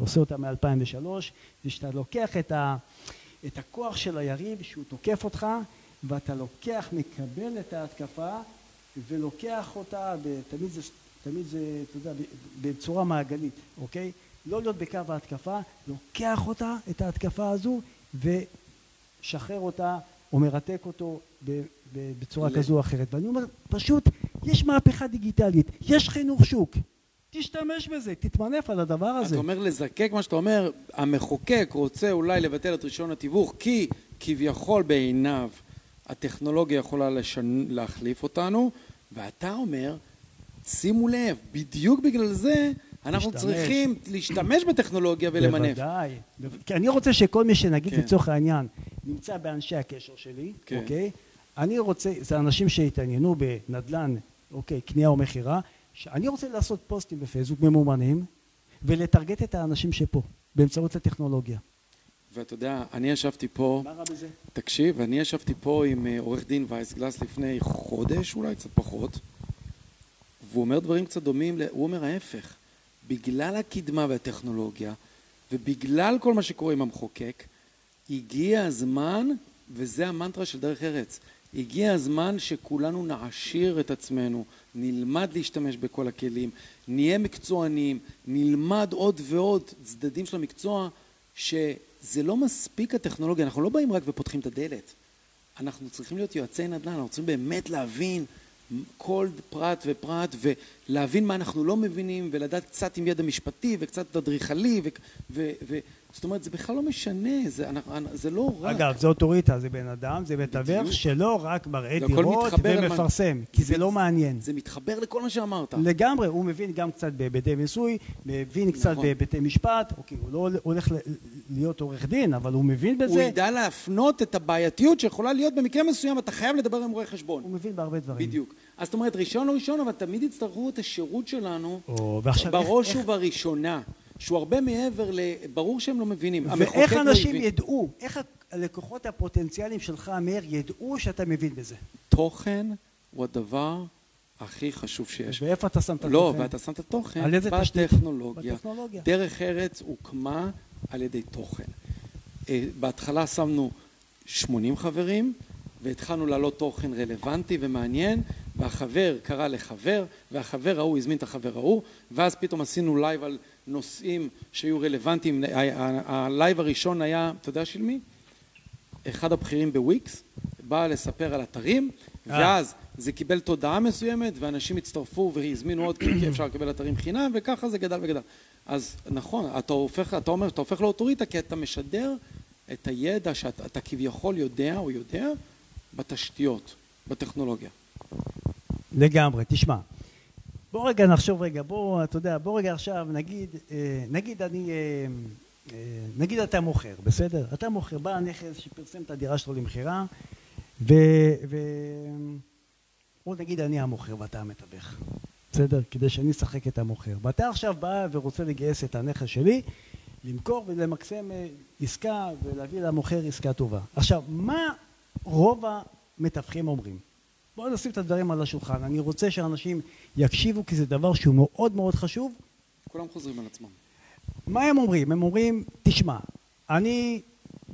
עושה אותה מ-2003, זה שאתה לוקח את, ה, את הכוח של היריב שהוא תוקף אותך, ואתה לוקח, מקבל את ההתקפה ולוקח אותה, ותמיד זה תמיד זה, אתה יודע, בצורה מעגלית, אוקיי? לא להיות בקו ההתקפה, לוקח אותה, את ההתקפה הזו, ושחרר אותה או מרתק אותו בצורה כזו או אחרת. ואני אומר, פשוט, יש מהפכה דיגיטלית, יש חינוך שוק. תשתמש בזה, תתמנף על הדבר הזה. אתה אומר לזקק מה שאתה אומר, המחוקק רוצה אולי לבטל את רישיון התיווך כי כביכול בעיניו הטכנולוגיה יכולה לשנ... להחליף אותנו, ואתה אומר שימו לב, בדיוק בגלל זה אנחנו להשתמש. צריכים להשתמש בטכנולוגיה ולמנף. בוודאי. כי אני רוצה שכל מי שנגיד כן. לצורך העניין נמצא באנשי הקשר שלי, כן. אוקיי? אני רוצה, זה אנשים שהתעניינו בנדל"ן, אוקיי, קנייה או מכירה, שאני רוצה לעשות פוסטים בפייסבוק ממומנים ולטרגט את האנשים שפה באמצעות הטכנולוגיה. ואתה יודע, אני ישבתי פה... מה רע בזה? תקשיב, אני ישבתי פה עם אה, עורך דין וייסגלס לפני חודש, אולי קצת פחות. והוא אומר דברים קצת דומים, הוא אומר ההפך, בגלל הקדמה והטכנולוגיה ובגלל כל מה שקורה עם המחוקק, הגיע הזמן, וזה המנטרה של דרך ארץ, הגיע הזמן שכולנו נעשיר את עצמנו, נלמד להשתמש בכל הכלים, נהיה מקצוענים, נלמד עוד ועוד צדדים של המקצוע, שזה לא מספיק הטכנולוגיה, אנחנו לא באים רק ופותחים את הדלת, אנחנו צריכים להיות יועצי נדל"ן, אנחנו צריכים באמת להבין כל פרט ופרט ולהבין מה אנחנו לא מבינים ולדעת קצת עם ידע משפטי וקצת אדריכלי ו, ו, ו, זאת אומרת זה בכלל לא משנה זה, זה לא רק אגב זה אוטוריטה זה בן אדם זה מתווך שלא רק מראה דירות ומפרסם כי זה לא מעניין. זה מתחבר לכל מה שאמרת. לגמרי הוא מבין גם קצת בהיבטי מיסוי מבין קצת נכון. בהיבטי משפט אוקיי הוא לא הולך להיות עורך דין אבל הוא מבין בזה. הוא ידע להפנות את הבעייתיות שיכולה להיות במקרה מסוים אתה חייב לדבר עם רואה חשבון. הוא מבין בהרבה דברים. בדיוק אז זאת אומרת ראשון לא ראשון אבל תמיד יצטרכו את השירות שלנו בראש ובראשונה שהוא הרבה מעבר ל... ברור שהם לא מבינים. ואיך לא אנשים לא ידעו, איך הלקוחות הפוטנציאליים שלך, מאיר, ידעו שאתה מבין בזה? תוכן הוא הדבר הכי חשוב שיש. ואיפה אתה שם את לא, התוכן? לא, ואתה שם את התוכן על איזה בטכנולוגיה. בטכנולוגיה. דרך ארץ הוקמה על ידי תוכן. אה, בהתחלה שמנו 80 חברים, והתחלנו להעלות תוכן רלוונטי ומעניין, והחבר קרא לחבר, והחבר ההוא הזמין את החבר ההוא, ואז פתאום עשינו לייב על נושאים שהיו רלוונטיים. הלייב הראשון היה, אתה יודע של מי? אחד הבכירים בוויקס, בא לספר על אתרים, אה. ואז זה קיבל תודעה מסוימת, ואנשים הצטרפו והזמינו עוד כי אפשר לקבל אתרים חינם, וככה זה גדל וגדל. אז נכון, אתה הופך, אתה אומר, אתה הופך לאוטוריטה כי אתה משדר את הידע שאתה כביכול יודע או יודע בתשתיות, בטכנולוגיה. לגמרי, תשמע. בוא רגע נחשוב רגע, בוא, אתה יודע, בוא רגע עכשיו נגיד, אה, נגיד אני, אה, אה, נגיד אתה מוכר, בסדר? אתה מוכר, בא הנכס שפרסם את הדירה שלו למכירה, ו... ו... בוא נגיד אני המוכר ואתה המתווך, בסדר? כדי שאני אשחק את המוכר. ואתה עכשיו בא ורוצה לגייס את הנכס שלי, למכור ולמקסם עסקה ולהביא למוכר עסקה טובה. עכשיו, מה רוב המתווכים אומרים? בואו נשים את הדברים על השולחן. אני רוצה שאנשים יקשיבו כי זה דבר שהוא מאוד מאוד חשוב. כולם חוזרים על עצמם. מה הם אומרים? הם אומרים, תשמע, אני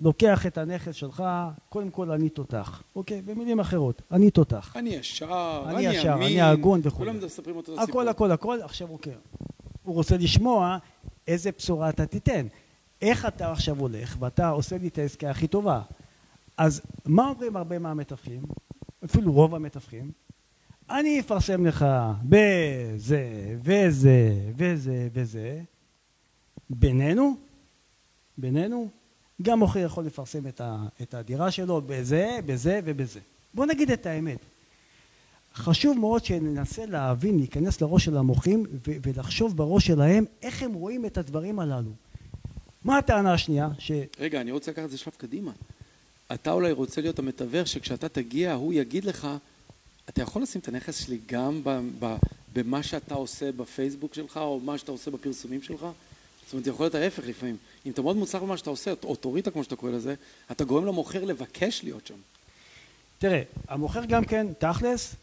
לוקח את הנכס שלך, קודם כל אני תותח, אוקיי? במילים אחרות, אני תותח. אני ישר, אני ישר, אני הגון וכו'. כולם מספרים אותו סיפור. הכל, הכל, הכל, עכשיו אוקיי. הוא רוצה לשמוע איזה בשורה אתה תיתן. איך אתה עכשיו הולך ואתה עושה לי את העסקה הכי טובה. אז מה אומרים הרבה מהמתווכים? אפילו רוב המתווכים? אני אפרסם לך בזה וזה וזה וזה בינינו, בינינו, גם מוכר יכול לפרסם את, ה, את הדירה שלו בזה, בזה ובזה. בוא נגיד את האמת. חשוב מאוד שננסה להבין, להיכנס לראש של המוחים ולחשוב בראש שלהם איך הם רואים את הדברים הללו. מה הטענה השנייה? ש... רגע, אני רוצה לקחת את זה שלב קדימה. אתה אולי רוצה להיות המתווך שכשאתה תגיע הוא יגיד לך אתה יכול לשים את הנכס שלי גם במה שאתה עושה בפייסבוק שלך או מה שאתה עושה בפרסומים שלך? זאת אומרת זה יכול להיות ההפך לפעמים. אם אתה מאוד מוצלח במה שאתה עושה, אוטוריטה כמו שאתה קורא לזה, אתה גורם למוכר לבקש להיות שם. תראה, המוכר גם כן, תכלס,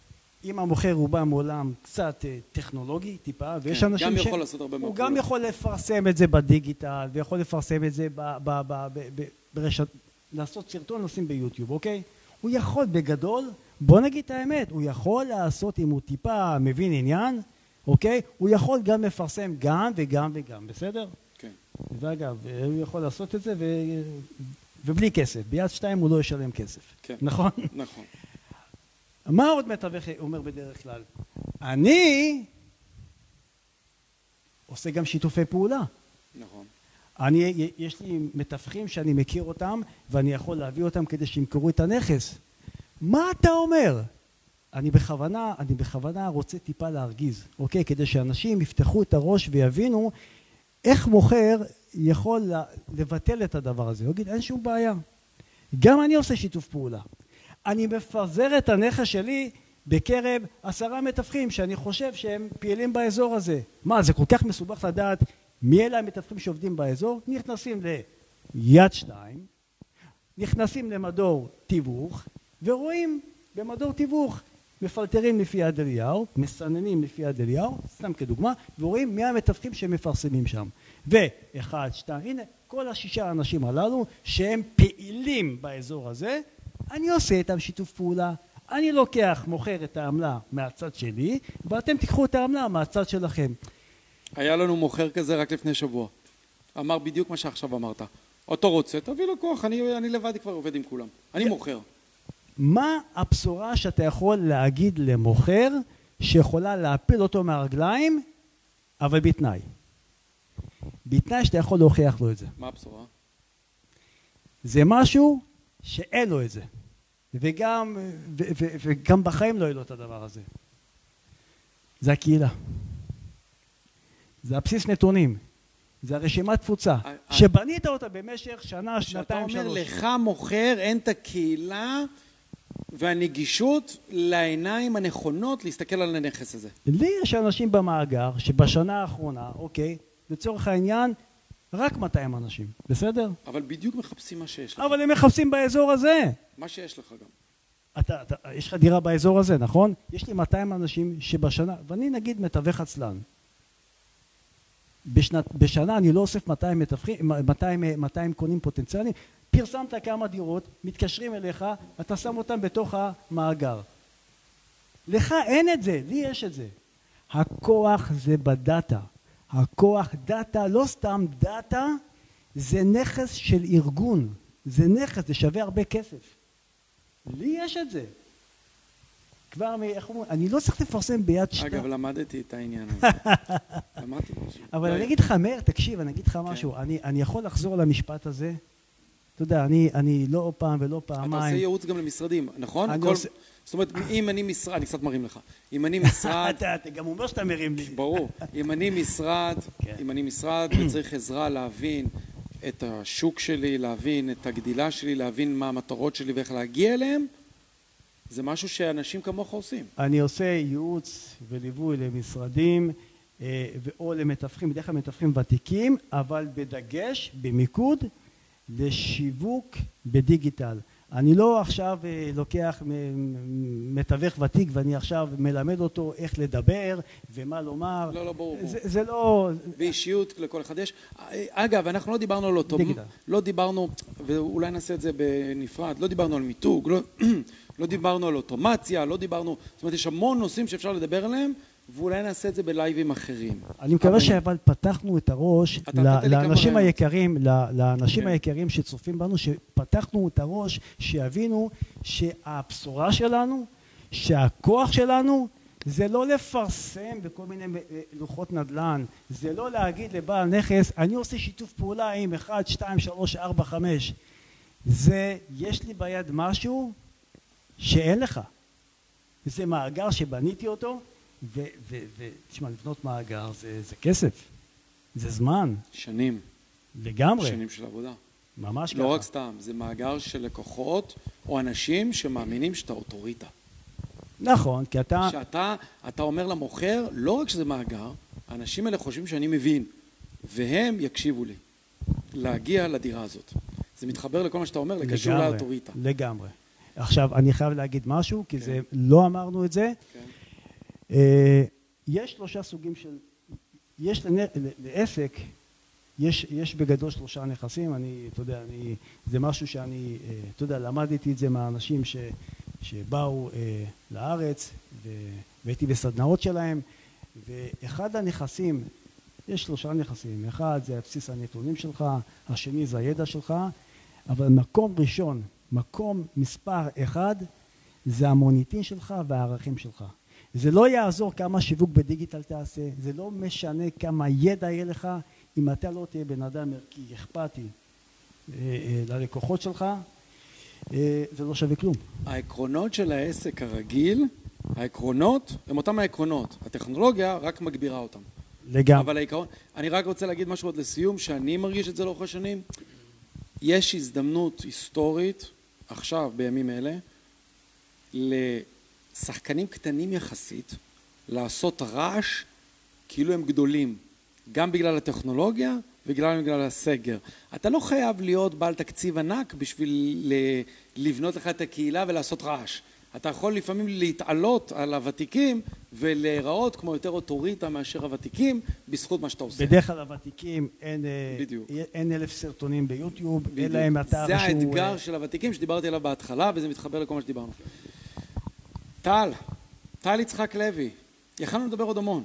אם המוכר הוא בא מעולם קצת אה, טכנולוגי טיפה ויש כן, אנשים גם ש... יכול לעשות הרבה הוא גם יכול לפרסם את זה בדיגיטל ויכול לפרסם את זה ב, ב, ב, ב, ב, ברשת לעשות סרטון לשים ביוטיוב אוקיי? הוא יכול בגדול בוא נגיד את האמת הוא יכול לעשות אם הוא טיפה מבין עניין אוקיי? הוא יכול גם לפרסם גם וגם וגם בסדר? כן. ואגב הוא יכול לעשות את זה ו... ובלי כסף. ביד שתיים הוא לא ישלם כסף. כן. נכון? נכון. מה עוד מתווך אומר בדרך כלל? אני עושה גם שיתופי פעולה. נכון. אני, יש לי מתווכים שאני מכיר אותם ואני יכול להביא אותם כדי שימכרו את הנכס. מה אתה אומר? אני בכוונה, אני בכוונה רוצה טיפה להרגיז, אוקיי? כדי שאנשים יפתחו את הראש ויבינו איך מוכר יכול לבטל את הדבר הזה. הוא יגיד, אין שום בעיה. גם אני עושה שיתוף פעולה. אני מפזר את הנכס שלי בקרב עשרה מתווכים שאני חושב שהם פעילים באזור הזה. מה, זה כל כך מסובך לדעת מי אלה המתווכים שעובדים באזור? נכנסים ליד שתיים, נכנסים למדור תיווך ורואים במדור תיווך מפלטרים לפי יד אליהו, מסננים לפי יד אליהו, סתם כדוגמה, ורואים מי המתווכים שמפרסמים שם. ואחד, שתיים, הנה כל השישה האנשים הללו שהם פעילים באזור הזה אני עושה איתם שיתוף פעולה, אני לוקח, מוכר את העמלה מהצד שלי, ואתם תיקחו את העמלה מהצד שלכם. היה לנו מוכר כזה רק לפני שבוע. אמר בדיוק מה שעכשיו אמרת. אותו רוצה, תביא לו כוח, אני, אני לבד כבר עובד עם כולם. אני כן. מוכר. מה הבשורה שאתה יכול להגיד למוכר שיכולה להפיל אותו מהרגליים, אבל בתנאי? בתנאי שאתה יכול להוכיח לו את זה. מה הבשורה? זה משהו שאין לו את זה. וגם, ו, ו, וגם בחיים לא יהיה לו את הדבר הזה. זה הקהילה. זה הבסיס נתונים. זה הרשימת תפוצה, I, I, שבנית אותה במשך שנה, שנתיים, שלוש. שאתה אומר לך מוכר אין את הקהילה והנגישות לעיניים הנכונות להסתכל על הנכס הזה. לי יש אנשים במאגר שבשנה האחרונה, אוקיי, לצורך העניין, רק 200 אנשים, בסדר? אבל בדיוק מחפשים מה שיש לך. אבל הם מחפשים באזור הזה. מה שיש לך גם. אתה, אתה, יש לך דירה באזור הזה, נכון? יש לי 200 אנשים שבשנה, ואני נגיד מתווך עצלן. בשנת, בשנה אני לא אוסף 200 מתווכים, 200, 200 קונים פוטנציאליים, פרסמת כמה דירות, מתקשרים אליך, אתה שם אותם בתוך המאגר. לך אין את זה, לי יש את זה. הכוח זה בדאטה. הכוח דאטה, לא סתם דאטה, זה נכס של ארגון, זה נכס, זה שווה הרבה כסף. לי יש את זה. כבר, מ- איך אומרים, אני לא צריך לפרסם ביד שנייה. אגב, למדתי את העניין הזה. למדתי משהו. אבל לא, אני אגיד לך, מאיר, תקשיב, אני אגיד לך משהו. אני יכול לחזור על המשפט הזה. אתה יודע, אני- אני לא פעם ולא אתה עושה פעמיים. ייעוץ גם למשרדים, נכון? אני כל- עושה- זאת אומרת, אם אני משרד, אני קצת מרים לך. אם אני משרד, אתה אתה גם אומר שאתה מרים לי. ברור. אם אני משרד, כן. אם אני משרד וצריך עזרה להבין את השוק שלי, להבין את הגדילה שלי, להבין מה המטרות שלי ואיך להגיע אליהם, זה משהו שאנשים כמוך עושים. אני עושה ייעוץ וליווי למשרדים אה, או למתווכים, בדרך כלל מתווכים ותיקים, אבל בדגש, במיקוד, לשיווק בדיגיטל. אני לא עכשיו אה, לוקח מתווך ותיק ואני עכשיו מלמד אותו איך לדבר ומה לומר. לא, לא, ברור. זה, זה לא... ואישיות לכל אחד יש. אגב, אנחנו לא דיברנו על אותו... דיגיטל. לא דיברנו, ואולי נעשה את זה בנפרד, לא דיברנו על מיתוג, לא, לא דיברנו על אוטומציה, לא דיברנו... זאת אומרת, יש המון נושאים שאפשר לדבר עליהם, ואולי נעשה את זה בלייבים אחרים. אני מקווה אבל- שאבל פתחנו את הראש לאנשים. היקרים, לאנשים כן. היקרים שצופים בנו, שפתחנו את הראש, שיבינו שהבשורה שלנו, שהכוח שלנו, זה לא לפרסם בכל מיני אה, לוחות נדל"ן, זה לא להגיד לבעל נכס, אני עושה שיתוף פעולה עם 1, 2, 3, 4, 5. זה, יש לי ביד משהו שאין לך. זה מאגר שבניתי אותו, ותשמע, לבנות מאגר זה, זה כסף, זה זמן, שנים, לגמרי, שנים של עבודה. ממש ככה. לא רק סתם, זה מאגר של לקוחות או אנשים שמאמינים שאתה אוטוריטה. נכון, כי אתה, שאתה, אתה אומר למוכר, לא רק שזה מאגר, האנשים האלה חושבים שאני מבין, והם יקשיבו לי, להגיע לדירה הזאת. זה מתחבר לכל מה שאתה אומר, לקשור לאוטוריטה. לגמרי. עכשיו, אני חייב להגיד משהו, כי כן. זה, לא אמרנו את זה. כן. אה, יש שלושה סוגים של, יש לעסק, יש, יש בגדול שלושה נכסים, אני, אתה יודע, אני, זה משהו שאני, אה, אתה יודע, למדתי את זה מהאנשים ש, שבאו אה, לארץ, והייתי בסדנאות שלהם, ואחד הנכסים, יש שלושה נכסים, אחד זה בסיס הנתונים שלך, השני זה הידע שלך, אבל מקום ראשון, מקום מספר אחד, זה המוניטין שלך והערכים שלך. זה לא יעזור כמה שיווק בדיגיטל תעשה, זה לא משנה כמה ידע יהיה לך, אם אתה לא תהיה בן אדם ערכי, אכפתי אה, אה, ללקוחות שלך, אה, זה לא שווה כלום. העקרונות של העסק הרגיל, העקרונות הם אותם העקרונות. הטכנולוגיה רק מגבירה אותם. לגמרי. אבל העיקרון, אני רק רוצה להגיד משהו עוד לסיום, שאני מרגיש את זה לאורך השנים. יש הזדמנות היסטורית, עכשיו, בימים אלה, לשחקנים קטנים יחסית, לעשות רעש כאילו הם גדולים, גם בגלל הטכנולוגיה וגם בגלל הסגר. אתה לא חייב להיות בעל תקציב ענק בשביל לבנות לך את הקהילה ולעשות רעש. אתה יכול לפעמים להתעלות על הוותיקים ולהיראות כמו יותר אוטוריטה מאשר הוותיקים בזכות מה שאתה עושה. בדרך כלל הוותיקים אין, אה, בדיוק. אין אלף סרטונים ביוטיוב, אין בדיוק. להם אתר זה שהוא... האתגר אה, של הוותיקים שדיברתי עליו בהתחלה וזה מתחבר לכל מה שדיברנו. טל, טל יצחק לוי, יכלנו לדבר עוד המון.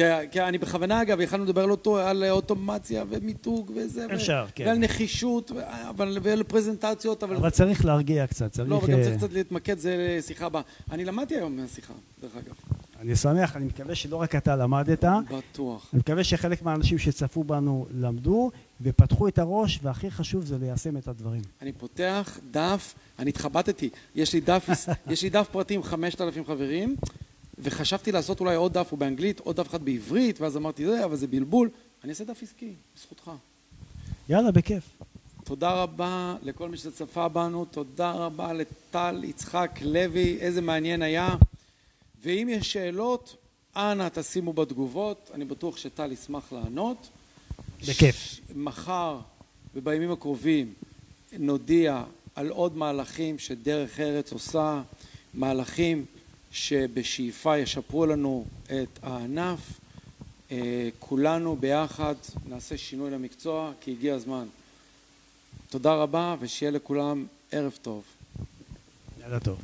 כי, כי אני בכוונה אגב, יכלנו לדבר על, אותו, על אוטומציה ומיתוג וזה, אפשר, ו- כן. ועל נחישות, ו- אבל, ועל פרזנטציות, אבל, אבל צריך להרגיע קצת, צריך... לא, וגם אה, צריך קצת להתמקד, זה שיחה הבאה. אני למדתי היום מהשיחה, דרך אגב, אני שמח, אני מקווה שלא רק אתה למדת, בטוח. אני מקווה שחלק מהאנשים שצפו בנו למדו ופתחו את הראש, והכי חשוב זה ליישם את הדברים. אני פותח דף, אני התחבטתי, יש לי דף, יש לי דף פרטי עם 5,000 חברים, וחשבתי לעשות אולי עוד דף הוא באנגלית, עוד דף אחד בעברית, ואז אמרתי, זה, אבל זה בלבול. אני אעשה דף עסקי, בזכותך. יאללה, בכיף. תודה רבה לכל מי שצפה בנו, תודה רבה לטל יצחק לוי, איזה מעניין היה. ואם יש שאלות, אנא תשימו בתגובות, אני בטוח שטל ישמח לענות. בכיף. ש- מחר ובימים הקרובים נודיע על עוד מהלכים שדרך ארץ עושה, מהלכים שבשאיפה ישפרו לנו את הענף. אה, כולנו ביחד נעשה שינוי למקצוע, כי הגיע הזמן. תודה רבה, ושיהיה לכולם ערב טוב. יאללה טוב.